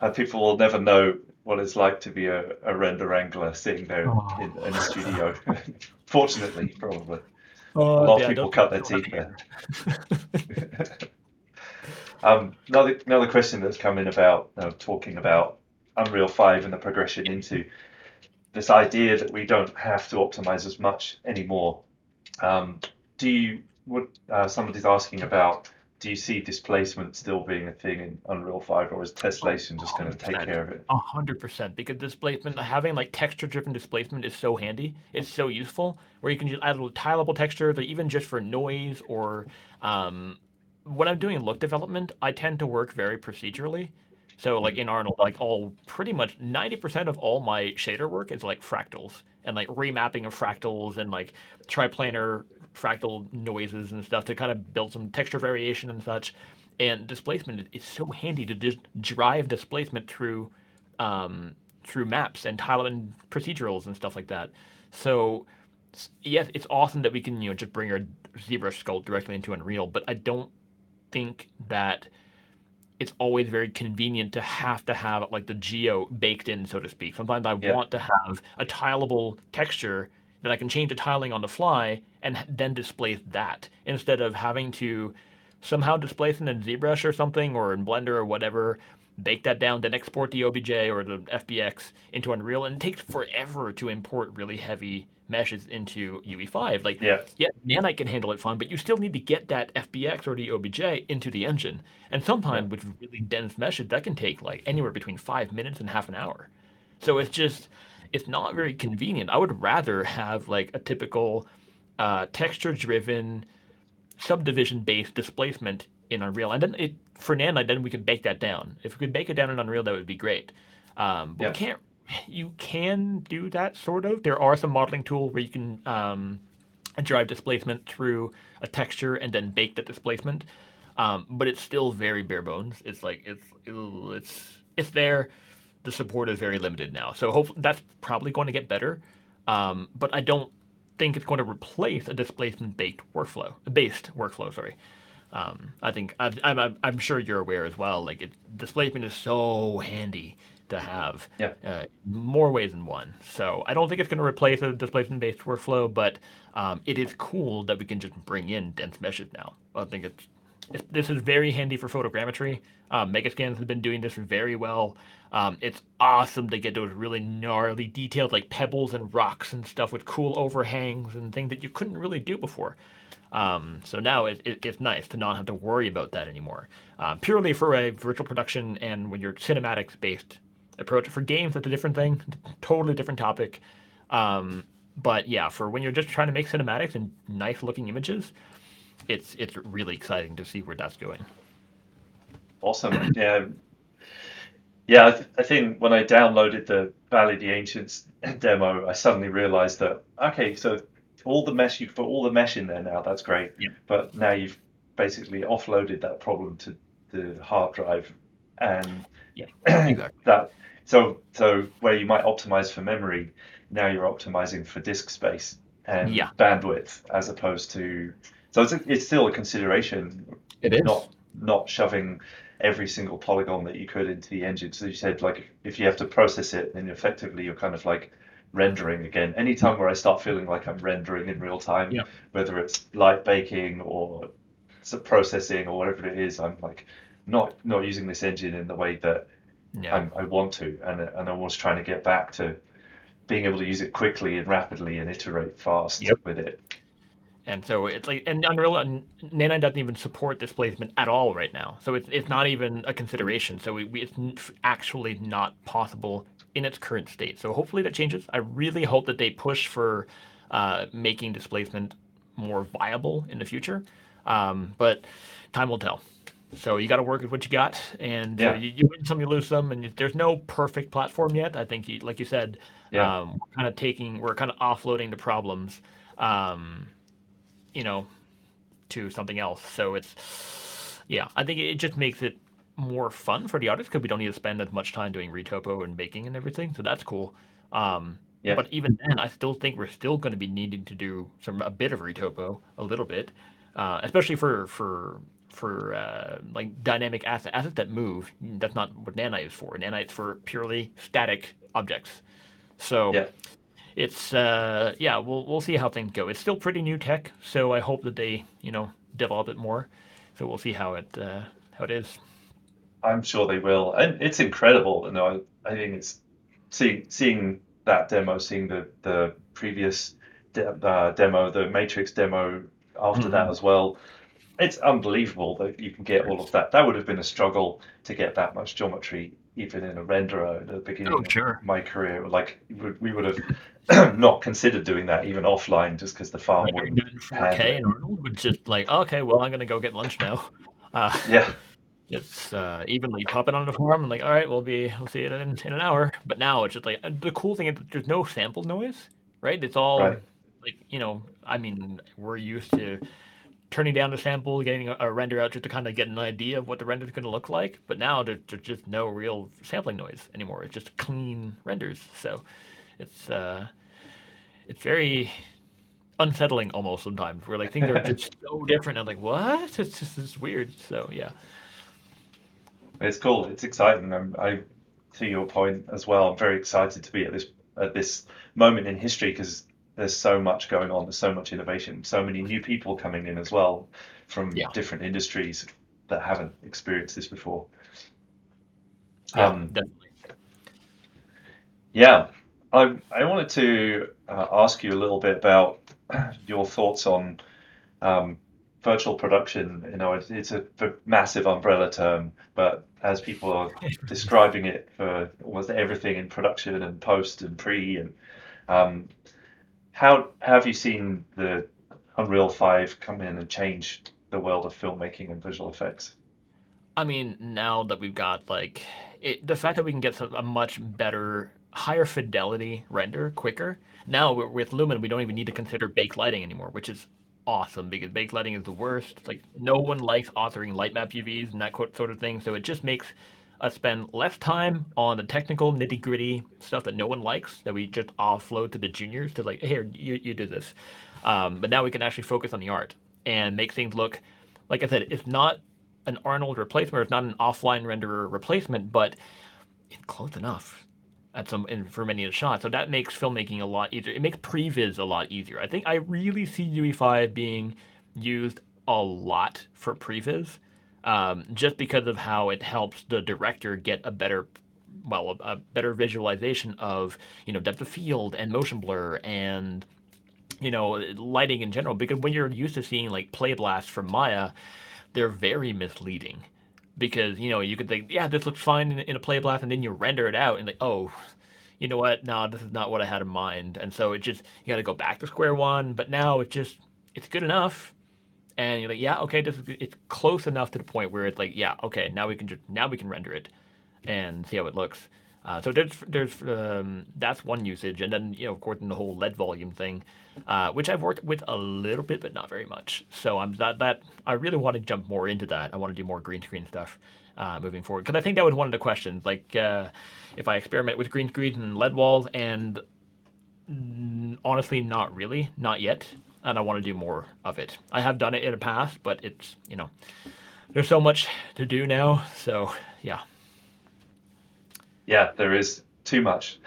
A: And people will never know what it's like to be a, a render wrangler sitting there
B: Oh.
A: in, in a studio. <laughs> Fortunately, probably. A
B: Oh,
A: lot of people cut their teeth there. <laughs> um, another another question that's come in about uh, talking about Unreal Five and the progression into this idea that we don't have to optimize as much anymore. Um, do you? What uh, somebody's asking about? Do you see displacement still being a thing in Unreal Five, or is Tessellation just going to take care of it?
B: A hundred percent, because displacement, having like texture-driven displacement is so handy. It's so useful, where you can just add little tileable textures, or even just for noise, or um, when I'm doing look development, I tend to work very procedurally. So like in Arnold, like all pretty much ninety percent of all my shader work is like fractals and like remapping of fractals and like triplanar fractal noises and stuff to kind of build some texture variation and such. And displacement is so handy to just drive displacement through um, through maps and tile and procedurals and stuff like that. So yes, it's awesome that we can you know just bring our ZBrush sculpt directly into Unreal, but I don't think that it's always very convenient to have to have like the geo baked in, so to speak. Sometimes I
A: Yeah.
B: want to have a tileable texture that I can change the tiling on the fly and then displace that instead of having to somehow displace it in ZBrush or something or in Blender or whatever, bake that down, then export the OBJ or the FBX into Unreal, and it takes forever to import really heavy meshes into UE5. Like
A: Yeah,
B: yeah, Nanite can handle it fine, but you still need to get that FBX or the OBJ into the engine. And sometimes with really dense meshes, that can take like anywhere between five minutes and half an hour. So it's just, it's not very convenient. I would rather have like a typical uh, texture-driven, subdivision-based displacement in Unreal. And then it, for Nanite, then we could bake that down. If we could bake it down in Unreal, that would be great. Um, but
A: Yeah.
B: we can't. You can do that sort of. There are some modeling tools where you can um, drive displacement through a texture and then bake that displacement. Um, but it's still very bare bones. It's like it's it's it's there. The support is very limited now, so hopefully that's probably going to get better. Um, but I don't think it's going to replace a displacement baked workflow, based workflow. Sorry. Um, I think I, I'm, I'm I'm sure you're aware as well. Like it, displacement is so handy to have
A: Yeah.
B: uh, more ways than one. So I don't think it's going to replace a displacement-based workflow, but um, it is cool that we can just bring in dense meshes now. I think it's this is very handy for photogrammetry. Um, Megascans has been doing this very well. Um, it's awesome to get those really gnarly details like pebbles and rocks and stuff with cool overhangs and things that you couldn't really do before. Um, so now it, it, it's nice to not have to worry about that anymore. Uh, purely for a virtual production and when you're cinematics based approach. For games, that's a different thing, <laughs> totally different topic. Um, but yeah, for when you're just trying to make cinematics and nice looking images, it's it's really exciting to see where that's going.
A: awesome. Yeah, yeah. I, th- I think when I downloaded the Valley of the Ancients <laughs> demo, I suddenly realized that okay, so all the mesh you put all the mesh in there now. That's great.
B: Yeah.
A: But now you've basically offloaded that problem to the hard drive, and
B: Yeah, <clears throat> exactly.
A: that so so where you might optimize for memory, now you're optimizing for disk space and
B: Yeah.
A: bandwidth as opposed to so it's, it's still a consideration
B: It is.
A: not not shoving every single polygon that you could into the engine. So you said like if you have to process it, then effectively you're kind of like rendering again. Anytime where I start feeling like I'm rendering in real time,
B: Yeah.
A: whether it's light baking or processing or whatever it is, I'm like not not using this engine in the way that
B: Yeah.
A: I'm, I want to, and and I'm always trying to get back to being able to use it quickly and rapidly and iterate fast
B: Yep.
A: with it.
B: And so it's like, and Unreal and Nanite doesn't even support displacement at all right now. So it's it's not even a consideration. So we, we, it's actually not possible in its current state. So hopefully that changes. I really hope that they push for uh, making displacement more viable in the future. Um, but time will tell. So you got to work with what you got, and uh, you, you win some, you lose some, and you, there's no perfect platform yet. I think, you, like you said,
A: Yeah.
B: um, we're kind of taking, we're kind of offloading the problems. Um, you know, to something else. So it's, yeah, I think it just makes it more fun for the artists because we don't need to spend as much time doing retopo and baking and everything. So that's cool. Um,
A: Yeah.
B: But even then, I still think we're still going to be needing to do some a bit of retopo, a little bit, uh, especially for for for uh, like dynamic asset assets that move. That's not what Nanite is for. Nanite is for purely static objects. So
A: Yeah.
B: It's uh, yeah, we'll we'll see how things go. It's still pretty new tech, so I hope that they you know develop it more. So we'll see how it uh, how it is.
A: I'm sure they will, and it's incredible. You know, I, I think it's seeing seeing that demo, seeing the the previous de uh, demo, the Matrix demo after that
B: Mhm.
A: as well. It's unbelievable that you can get all of that. That would have been a struggle to get that much geometry, even in a renderer at the beginning
B: Oh,
A: of my career. Like we would have <clears throat> not considered doing that even offline, just because the farm
B: Rendering
A: wouldn't
B: it in
A: handle
B: 4K and Arnold would just like, okay, well, I'm gonna go get lunch now. Uh,
A: Yeah, <laughs>
B: it's uh, evenly pop it on the forum and like, all right, we'll be we'll see it in, in an hour. But now it's just like uh, the cool thing is there's no sample noise, right? It's all
A: right.
B: like you know, I mean, we're used to turning down the sample, getting a, a render out just to kind of get an idea of what the render is going to look like. But now there, there's just no real sampling noise anymore. It's just clean renders. So it's uh, it's very unsettling almost sometimes. Where like things are <laughs> just so different. I'm like, what? It's just it's weird. So yeah,
A: It's cool. It's exciting. I'm, I, to your point as well, I'm very excited to be at this at this moment in history because there's so much going on. There's so much innovation, so many new people coming in as well from
B: yeah,
A: different industries that haven't experienced this before.
B: yeah,
A: Um,
B: definitely.
A: yeah, I I wanted to uh, ask you a little bit about <clears throat> your thoughts on um, virtual production. You know, it's, it's a v- massive umbrella term, but as people are <laughs> describing it for almost everything in production and post and pre, and um, how have you seen the Unreal 5 come in and change the world of filmmaking and visual effects?
B: I mean, now that we've got like it, the fact that we can get a much better, higher fidelity render quicker. Now with Lumen, we don't even need to consider baked lighting anymore, which is awesome because baked lighting is the worst. Like no one likes authoring light map UVs and that sort of thing. So it just makes us spend less time on the technical nitty gritty stuff that no one likes that we just offload to the juniors to like here you, you do this. Um, but now we can actually focus on the art and make things look like I said, it's not an Arnold replacement, it's not an offline renderer replacement, but it's close enough at some in, for many of the shots. So that makes filmmaking a lot easier. It makes previs a lot easier. I think I really see UE5 being used a lot for previs, um, just because of how it helps the director get a better well a, a better visualization of you know depth of field and motion blur and you know lighting in general. Because when you're used to seeing like play blasts from maya they're very misleading. Because you know you could think yeah this looks fine in, in a play blast and then you render it out and like oh you know what? No this is not what i had in mind. And so it just you got to go back to square one but now it just it's good enough and you're like yeah okay it's close enough to the point where it's like yeah okay now we can just now we can render it and see how it looks uh, so there's there's um, that's one usage, and then you know of course in the whole LED volume thing, uh, which I've worked with a little bit, but not very much. So I'm that that I really want to jump more into that. I want to do more green screen stuff uh, moving forward because I think that was one of the questions. Like uh, if I experiment with green screens and LED walls, and honestly, not really, not yet. And I want to do more of it. I have done it in the past, but it's you know there's so much to do now. So yeah.
A: Yeah, there is too much.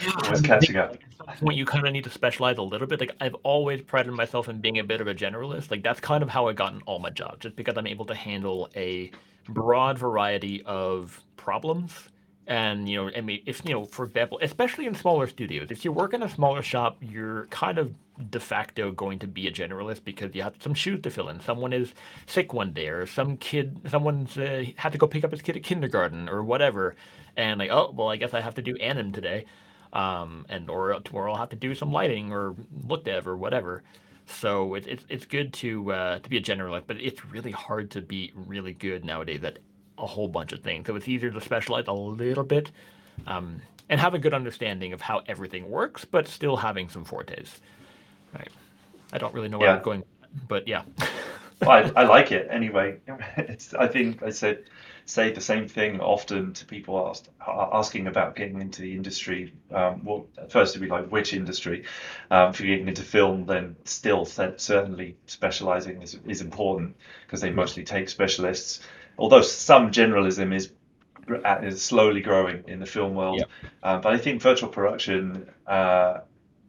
B: Yeah, I
A: Always
B: mean, I think
A: catching up.
B: at some point you kind of need to specialize a little bit. Like I've always prided myself in being a bit of a generalist. Like that's kind of how I got in all my jobs, just because I'm able to handle a broad variety of problems. And you know, I mean, if you know, for example, especially in smaller studios, if you work in a smaller shop, you're kind of de facto going to be a generalist because you have some shoes to fill in. Someone is sick one day, or some kid, someone's uh, had to go pick up his kid at kindergarten or whatever and like, oh, well, I guess I have to do anim today, um, and or tomorrow I'll have to do some lighting or look dev or whatever. So it's it's it's good to uh, to be a generalist, but it's really hard to be really good nowadays at a whole bunch of things. So it's easier to specialize a little bit, um, and have a good understanding of how everything works, but still having some fortes. Right. I don't really know where I'm going, but yeah.
A: I, I <laughs> like it anyway. <laughs> It's, I think I said say the same thing often to people asked, asking about getting into the industry. Um, well, first to be like which industry. Um, if you're getting into film, then still certainly specializing is, is important because they mostly take specialists. Although some generalism is is slowly growing in the film world, yep. um, but I think virtual production uh,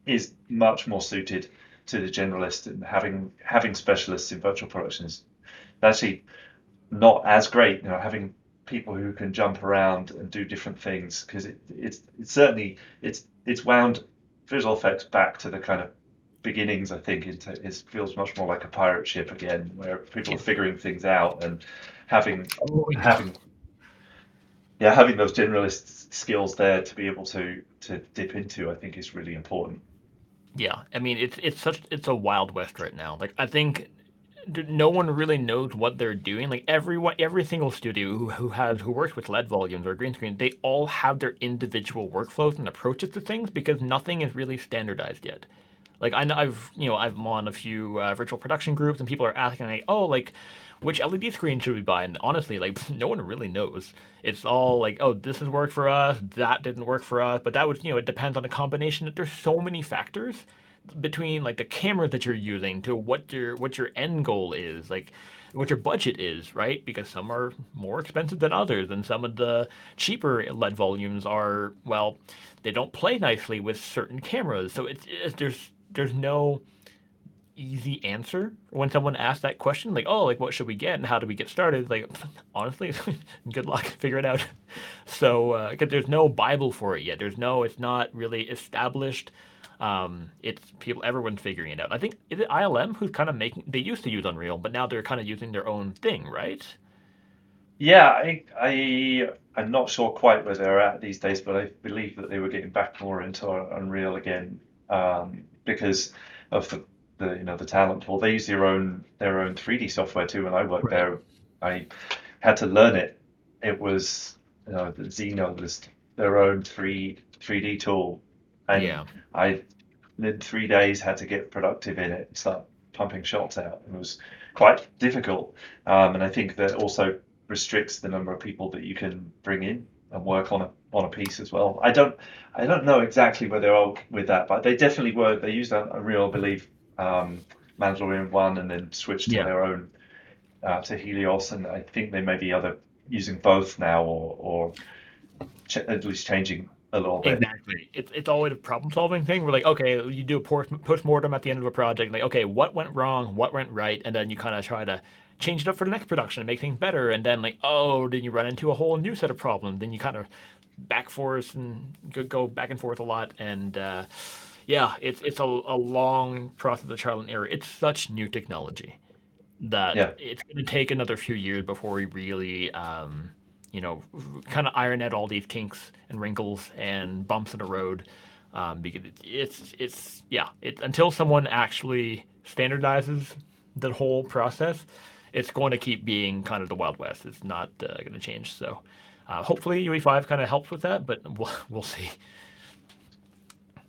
A: is much more suited to the generalist and having having specialists in virtual production is actually not as great. You know, having people who can jump around and do different things because it, it's it's certainly it's it's wound visual effects back to the kind of beginnings. I think it, it feels much more like a pirate ship again, where people are figuring things out and having oh, having yeah having those generalist skills there to be able to to dip into. I think is really important.
B: Yeah, I mean it's it's such it's a wild west right now. Like I think no one really knows what they're doing. Like everyone, every single studio who, who has who works with LED volumes or green screen, they all have their individual workflows and approaches to things because nothing is really standardized yet. Like I know I've you know I'm on a few uh, virtual production groups and people are asking like, oh like which LED screen should we buy? And honestly, like <laughs> no one really knows. It's all like, oh, this has worked for us, that didn't work for us, but that was you know it depends on the combination. There's so many factors between like the camera that you're using to what your what your end goal is like what your budget is right? Because some are more expensive than others and some of the cheaper led volumes are well they don't play nicely with certain cameras. So it's, it's there's there's no easy answer when someone asks that question like oh like what should we get and how do we get started? Like <laughs> honestly <laughs> good luck figure it out. <laughs> So because uh, there's no bible for it yet. There's no it's not really established um, it's people, everyone's figuring it out. I think is it ILM who's kind of making. They used to use Unreal, but now they're kind of using their own thing, right?
A: Yeah, I, I I'm not sure quite where they're at these days, but I believe that they were getting back more into Unreal again um, because of the, the you know the talent pool. They use their own their own 3D software too. When I worked right. there, I had to learn it. It was you know, the Zeno was their own three 3D tool and yeah. I, in three days, had to get productive in it and start pumping shots out. It was quite difficult. Um, and I think that also restricts the number of people that you can bring in and work on a on a piece as well. I don't I don't know exactly where they're all with that, but they definitely were. They used Unreal, I believe, um, Mandalorian one, and then switched to yeah. their own uh, to Helios, and I think they may be other using both now, or or ch- at least changing a little bit.
B: Exactly. It's it's always a problem solving thing. We're like, okay, you do a post mortem at the end of a project. Like, okay, what went wrong? What went right? And then you kind of try to change it up for the next production and make things better. And then like, oh, then you run into a whole new set of problems. Then you kind of back forth and go back and forth a lot. And uh, yeah, it's it's a, a long process of trial and error. It's such new technology that yeah. it's going to take another few years before we really um, you know, kind of iron out all these kinks and wrinkles and bumps in the road. Um, because it's it's yeah, it until someone actually standardizes the whole process, it's going to keep being kind of the Wild West. It's not uh, going to change. So uh, hopefully UE5 kind of helps with that, but <laughs> we'll we'll see.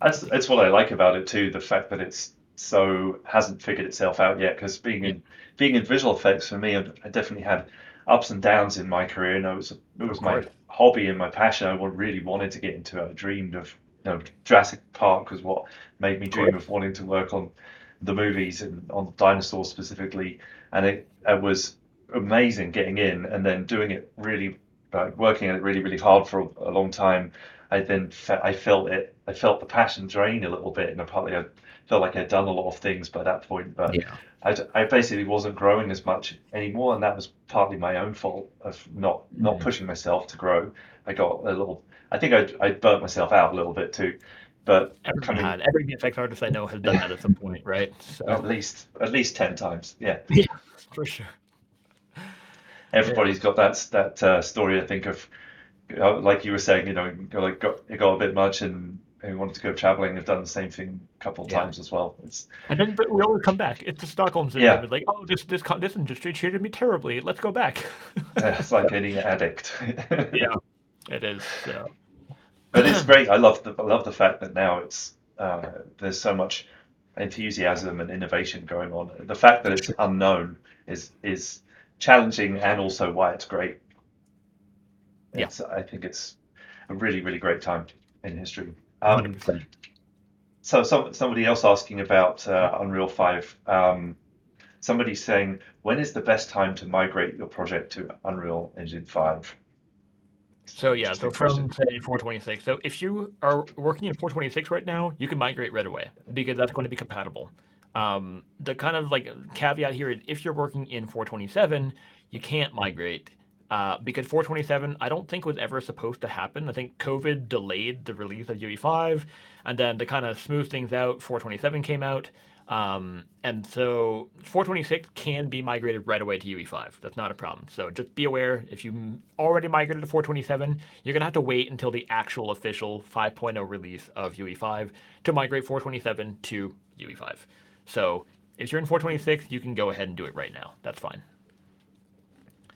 A: That's that's what I like about it too. The fact that it's so hasn't figured itself out yet. Because being in being in visual effects for me, I definitely had ups and downs in my career, and it was it was my hobby and my passion. I really wanted to get into it. I dreamed of you know Jurassic Park was what made me dream of wanting to work on the movies and on dinosaurs specifically, and it, it was amazing getting in and then doing it really like working at it really really hard for a, a long time. I then fe- I felt it. I felt the passion drain a little bit, and partly I felt like I'd done a lot of things by that point. But yeah. I, I basically wasn't growing as much anymore, and that was partly my own fault of not not mm. pushing myself to grow. I got a little. I think I I burnt myself out a little bit too. But
B: every, coming, every VFX artist I know has done that at some point, right?
A: So. At least at least ten times, yeah. <laughs>
B: Yeah, for sure.
A: Everybody's yeah. got that that uh, story. I think of, like you were saying, you know, like got it got a bit much and who wanted to go traveling have done the same thing a couple of yeah. times as well. It's
B: and then but we always come back. It's the Stockholm syndrome. Yeah. like, oh, this this this industry treated me terribly. Let's go back. <laughs>
A: yeah, it's like any addict. <laughs>
B: yeah, it is. So.
A: But it's great. I love the I love the fact that now it's uh, there's so much enthusiasm and innovation going on. The fact that it's unknown is is challenging and also why it's great.
B: Yeah.
A: I think it's a really really great time in history.
B: Hundred
A: Um,
B: percent.
A: so some, somebody else asking about uh, Unreal 5. Um, somebody saying, when is the best time to migrate your project to Unreal Engine 5?
B: So yeah, so from say 426. So if you are working in 426 right now, you can migrate right away because that's going to be compatible. Um, the kind of like caveat here is if you're working in 427, you can't migrate uh, because 427 I don't think was ever supposed to happen. I think COVID delayed the release of UE5, and then to kind of smooth things out, 427 came out. Um, and so 426 can be migrated right away to UE5. That's not a problem. So just be aware if you already migrated to 427, you're going to have to wait until the actual official 5.0 release of UE5 to migrate 427 to UE5. So if you're in 426, you can go ahead and do it right now. That's fine.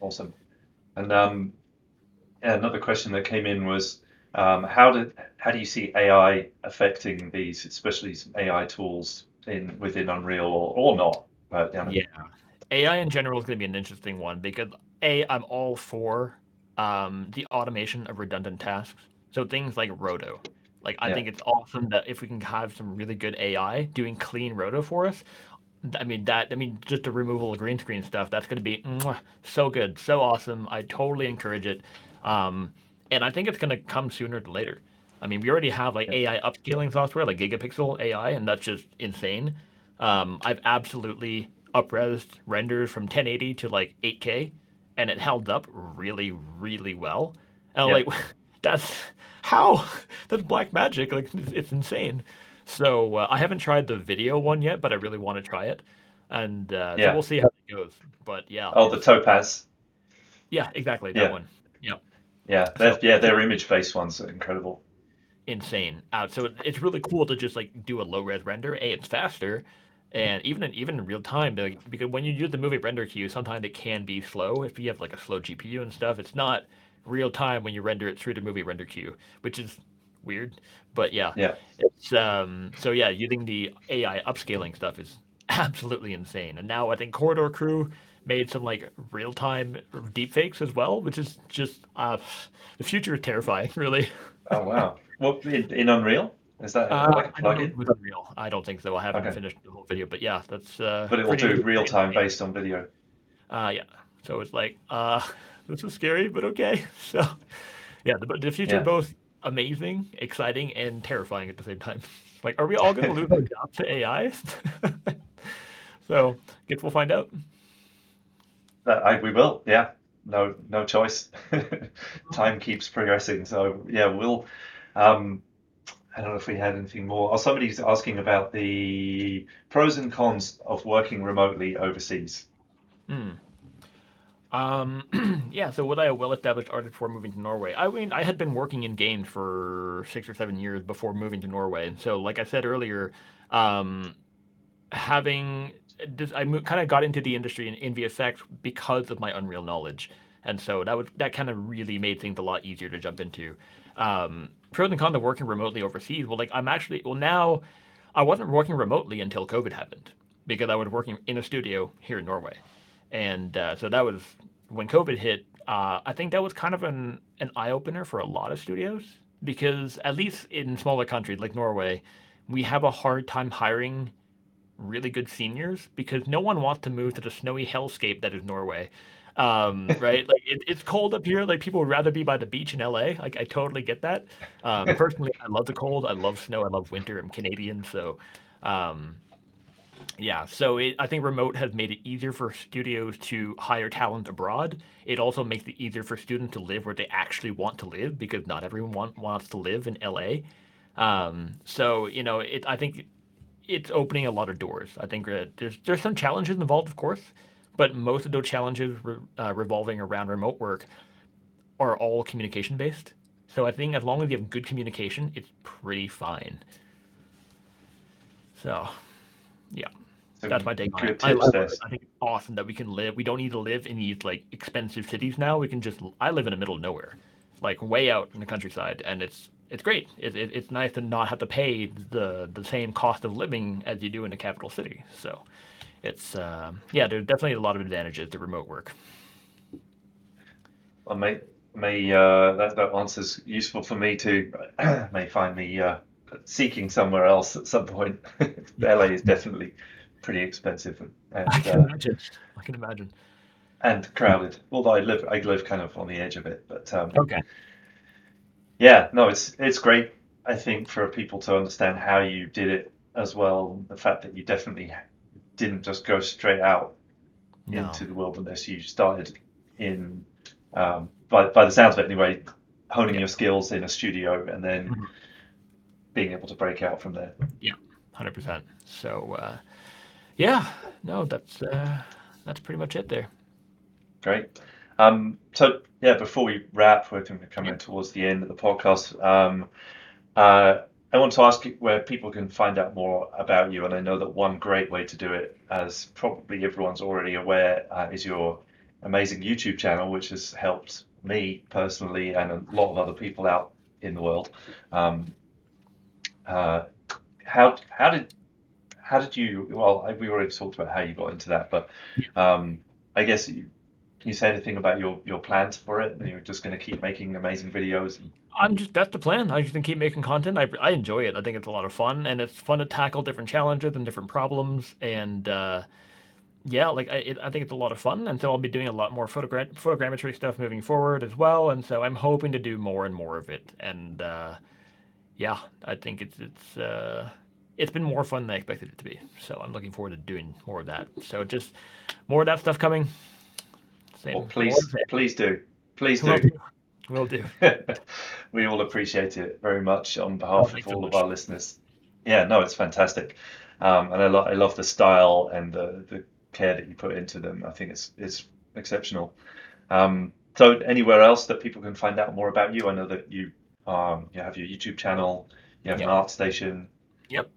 A: Awesome. And um, another question that came in was, um, how did how do you see AI affecting these, especially some AI tools in within Unreal or, or not? Know,
B: Yeah. AI in general is going to be an interesting one because A, I'm all for um, the automation of redundant tasks. So things like Roto. Like I
A: yeah,
B: think it's awesome that if we can have some really good AI doing clean Roto for us, I mean that I mean just the removal of green screen stuff, that's going to be mwah, so good, so awesome. I totally encourage it. Um, and I think it's going to come sooner than later. I mean, we already have like AI upscaling software like Gigapixel AI, and that's just insane. Um, I've absolutely upresed renders from 1080 to like 8K, and it held up really, really well. And I'm like, <laughs> that's how? That's black magic. Like, it's, it's insane. So uh, I haven't tried the video one yet, but I really want to try it, and uh, so we'll see how it goes. But yeah,
A: Oh, the Topaz.
B: yeah, exactly that
A: Yeah,
B: one. Yeah.
A: yeah. They're,
B: So
A: yeah, their image-based ones are incredible.
B: insane. Uh, so it, it's really cool to just like do a low res render. A, it's faster, and even in, even in real time, like, because when you use the movie render queue, sometimes it can be slow if you have like a slow GPU and stuff. It's not real time when you render it through the movie render queue, which is weird. But yeah,
A: Yeah,
B: it's um. So yeah, using the AI upscaling stuff is <laughs> absolutely insane. And now I think Corridor Crew made some like real time deepfakes as well, which is just uh, the future is terrifying, <laughs> really.
A: Oh wow. What in, in Unreal? Is that uh, like a
B: I don't
A: plugin?
B: it was Unreal. I don't think so. I haven't
A: Okay.
B: finished the whole video, but yeah, that's uh,
A: But it will do real time based on video.
B: Uh, yeah. So it's like, uh, <laughs> this is scary, but okay. So yeah, the, the future
A: Yeah.
B: both amazing, exciting, and terrifying at the same time. <laughs> Like, are we all going to lose our <laughs> jobs to AI? <laughs> so I guess we'll find out.
A: That I, we will. Yeah. No, no choice. Time keeps progressing. So yeah, we'll. Um, I don't know if we had anything more. Oh, somebody's asking about the pros and cons of working remotely overseas.
B: Hmm. Um, <clears throat> yeah, so was I a well-established artist before moving to Norway? I mean, I had been working in games for six or seven years before moving to Norway. And so, like I said earlier, um, having I kind of got into the industry in, in VFX because of my Unreal knowledge, and so that was that kind of really made things a lot easier to jump into. Um, pros and cons of working remotely overseas. Well, like I'm actually well now, I wasn't working remotely until COVID happened because I was working in a studio here in Norway, and uh, so that was when COVID hit. Uh, I think that was kind of an an eye opener for a lot of studios because at least in smaller countries like Norway, we have a hard time hiring really good seniors because no one wants to move to the snowy hellscape that is Norway. Um, <laughs> right? Like it, it's cold up here. Like people would rather be by the beach in LA. Like I totally get that. Um, <laughs> personally, I love the cold. I love snow. I love winter. I'm Canadian, so um, yeah. So it, I think remote has made it easier for studios to hire talent abroad. It also makes it easier for students to live where they actually want to live because not everyone want, wants to live in LA. Um, so you know, it. I think it's opening a lot of doors. I think uh, there's there's some challenges involved, of course, but most of those challenges re- uh, revolving around remote work are all communication based. So I think as long as you have good communication, it's pretty fine. So yeah, that's my take on it. I, love it. I think it's awesome that we can live. We don't need to live in these like expensive cities now. We can just. I live in the middle of nowhere, like way out in the countryside, and it's it's great. It, it, it's nice to not have to pay the the same cost of living as you do in a capital city. So it's uh, yeah, there's definitely a lot of advantages to remote work.
A: Well, may may uh, that that answer's useful for me too. <clears throat> may find me uh, seeking somewhere else at some point. <laughs> LA is definitely pretty expensive and
B: I can
A: uh,
B: imagine. I can imagine.
A: and crowded. Although I live I live kind of on the edge of it, but um,
B: Okay.
A: yeah, no, it's it's great. I think for people to understand how you did it as well. The fact that you definitely didn't just go straight out
B: No.
A: into the wilderness. You started in, um, by, by the sounds of it anyway, honing
B: Yeah.
A: your skills in a studio and then
B: Mhm.
A: being able to break out from there.
B: Yeah, Hundred percent. So uh, yeah, no, that's uh, that's pretty much it there.
A: Great. Um, so yeah, before we wrap, we're going to come in towards the end of the podcast. Um, uh, I want to ask you where people can find out more about you, and I know that one great way to do it, as probably everyone's already aware, uh, is your amazing YouTube channel, which has helped me personally and a lot of other people out in the world. Um, uh, how how did how did you? Well, we already talked about how you got into that, but um, I guess you, can you say anything about your your plans for it? And you're just going to keep making amazing videos. And,
B: I'm just that's the plan. I'm just gonna keep making content. I I enjoy it. I think it's a lot of fun, and it's fun to tackle different challenges and different problems. And uh, yeah, like I it, I think it's a lot of fun. And so I'll be doing a lot more photogra- photogrammetry stuff moving forward as well. And so I'm hoping to do more and more of it. And uh, yeah, I think it's it's uh, it's been more fun than I expected it to be. So I'm looking forward to doing more of that. So just more of that stuff coming. Same.
A: well,
B: more
A: please please do, please
B: Will
A: do.
B: do. Will do. <laughs>
A: we all appreciate it very much on
B: Oh,
A: behalf of
B: thanks so
A: all of our listeners. Yeah, no, it's fantastic, um, and I, lo- I love the style and the, the care that you put into them. I think it's it's exceptional. Um, so, anywhere else that people can find out more about you? I know that you um, you have your YouTube channel, you have an ArtStation.
B: Yep.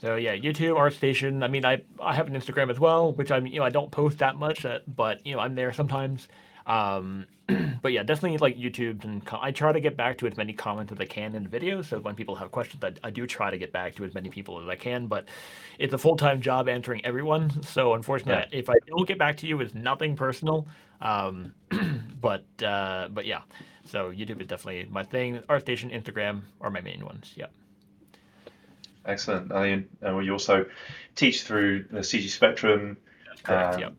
B: So yeah, YouTube, ArtStation. I mean, I I have an Instagram as well, which I'm you know I don't post that much, uh, but you know I'm there sometimes. Um, <clears throat> but yeah, definitely like YouTube and I try to get back to as many comments as I can in the videos. So when people have questions, I, I do try to get back to as many people as I can. But it's a full time job answering everyone. So unfortunately,
A: Yeah,
B: if I don't get back to you, it's nothing personal. Um, <clears throat> but uh, but yeah, so YouTube is definitely my thing. ArtStation, Instagram are my main ones. Yeah,
A: excellent. And we also teach through the CG Spectrum,
B: correct. Yeah.
A: um,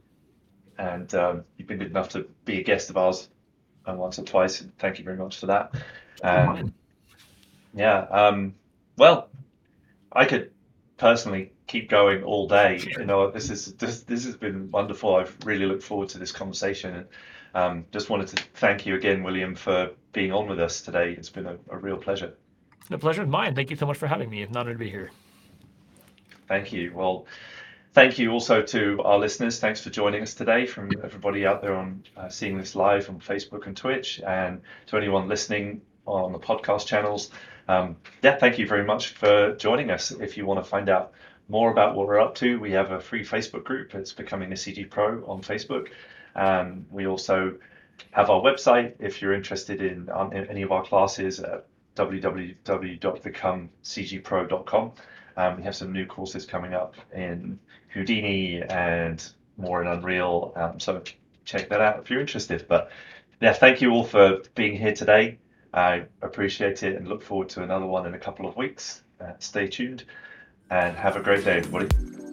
A: and um, you've been good enough to be a guest of ours uh, once or twice. Thank you very much for that.
B: Mine.
A: Yeah, um, well, I could personally keep going all day. <laughs> You know, this is this this has been wonderful. I've really looked forward to this conversation and um, just wanted to thank you again, William, for being on with us today. It's been a, a real pleasure.
B: The pleasure is mine. Thank you so much for having me. It's an honor to be here.
A: Thank you. Well, thank you also to our listeners. Thanks for joining us today from everybody out there on uh, seeing this live on Facebook and Twitch, and to anyone listening on the podcast channels. Um, yeah, thank you very much for joining us. If you want to find out more about what we're up to, we have a free Facebook group. It's Becoming a CG Pro on Facebook. Um, we also have our website if you're interested in, um, in any of our classes at www.becomecgpro.com. Um, we have some new courses coming up in Houdini and more in Unreal. Um, so check that out if you're interested. But yeah, thank you all for being here today. I appreciate it and look forward to another one in a couple of weeks. Uh, stay tuned and have a great day, everybody.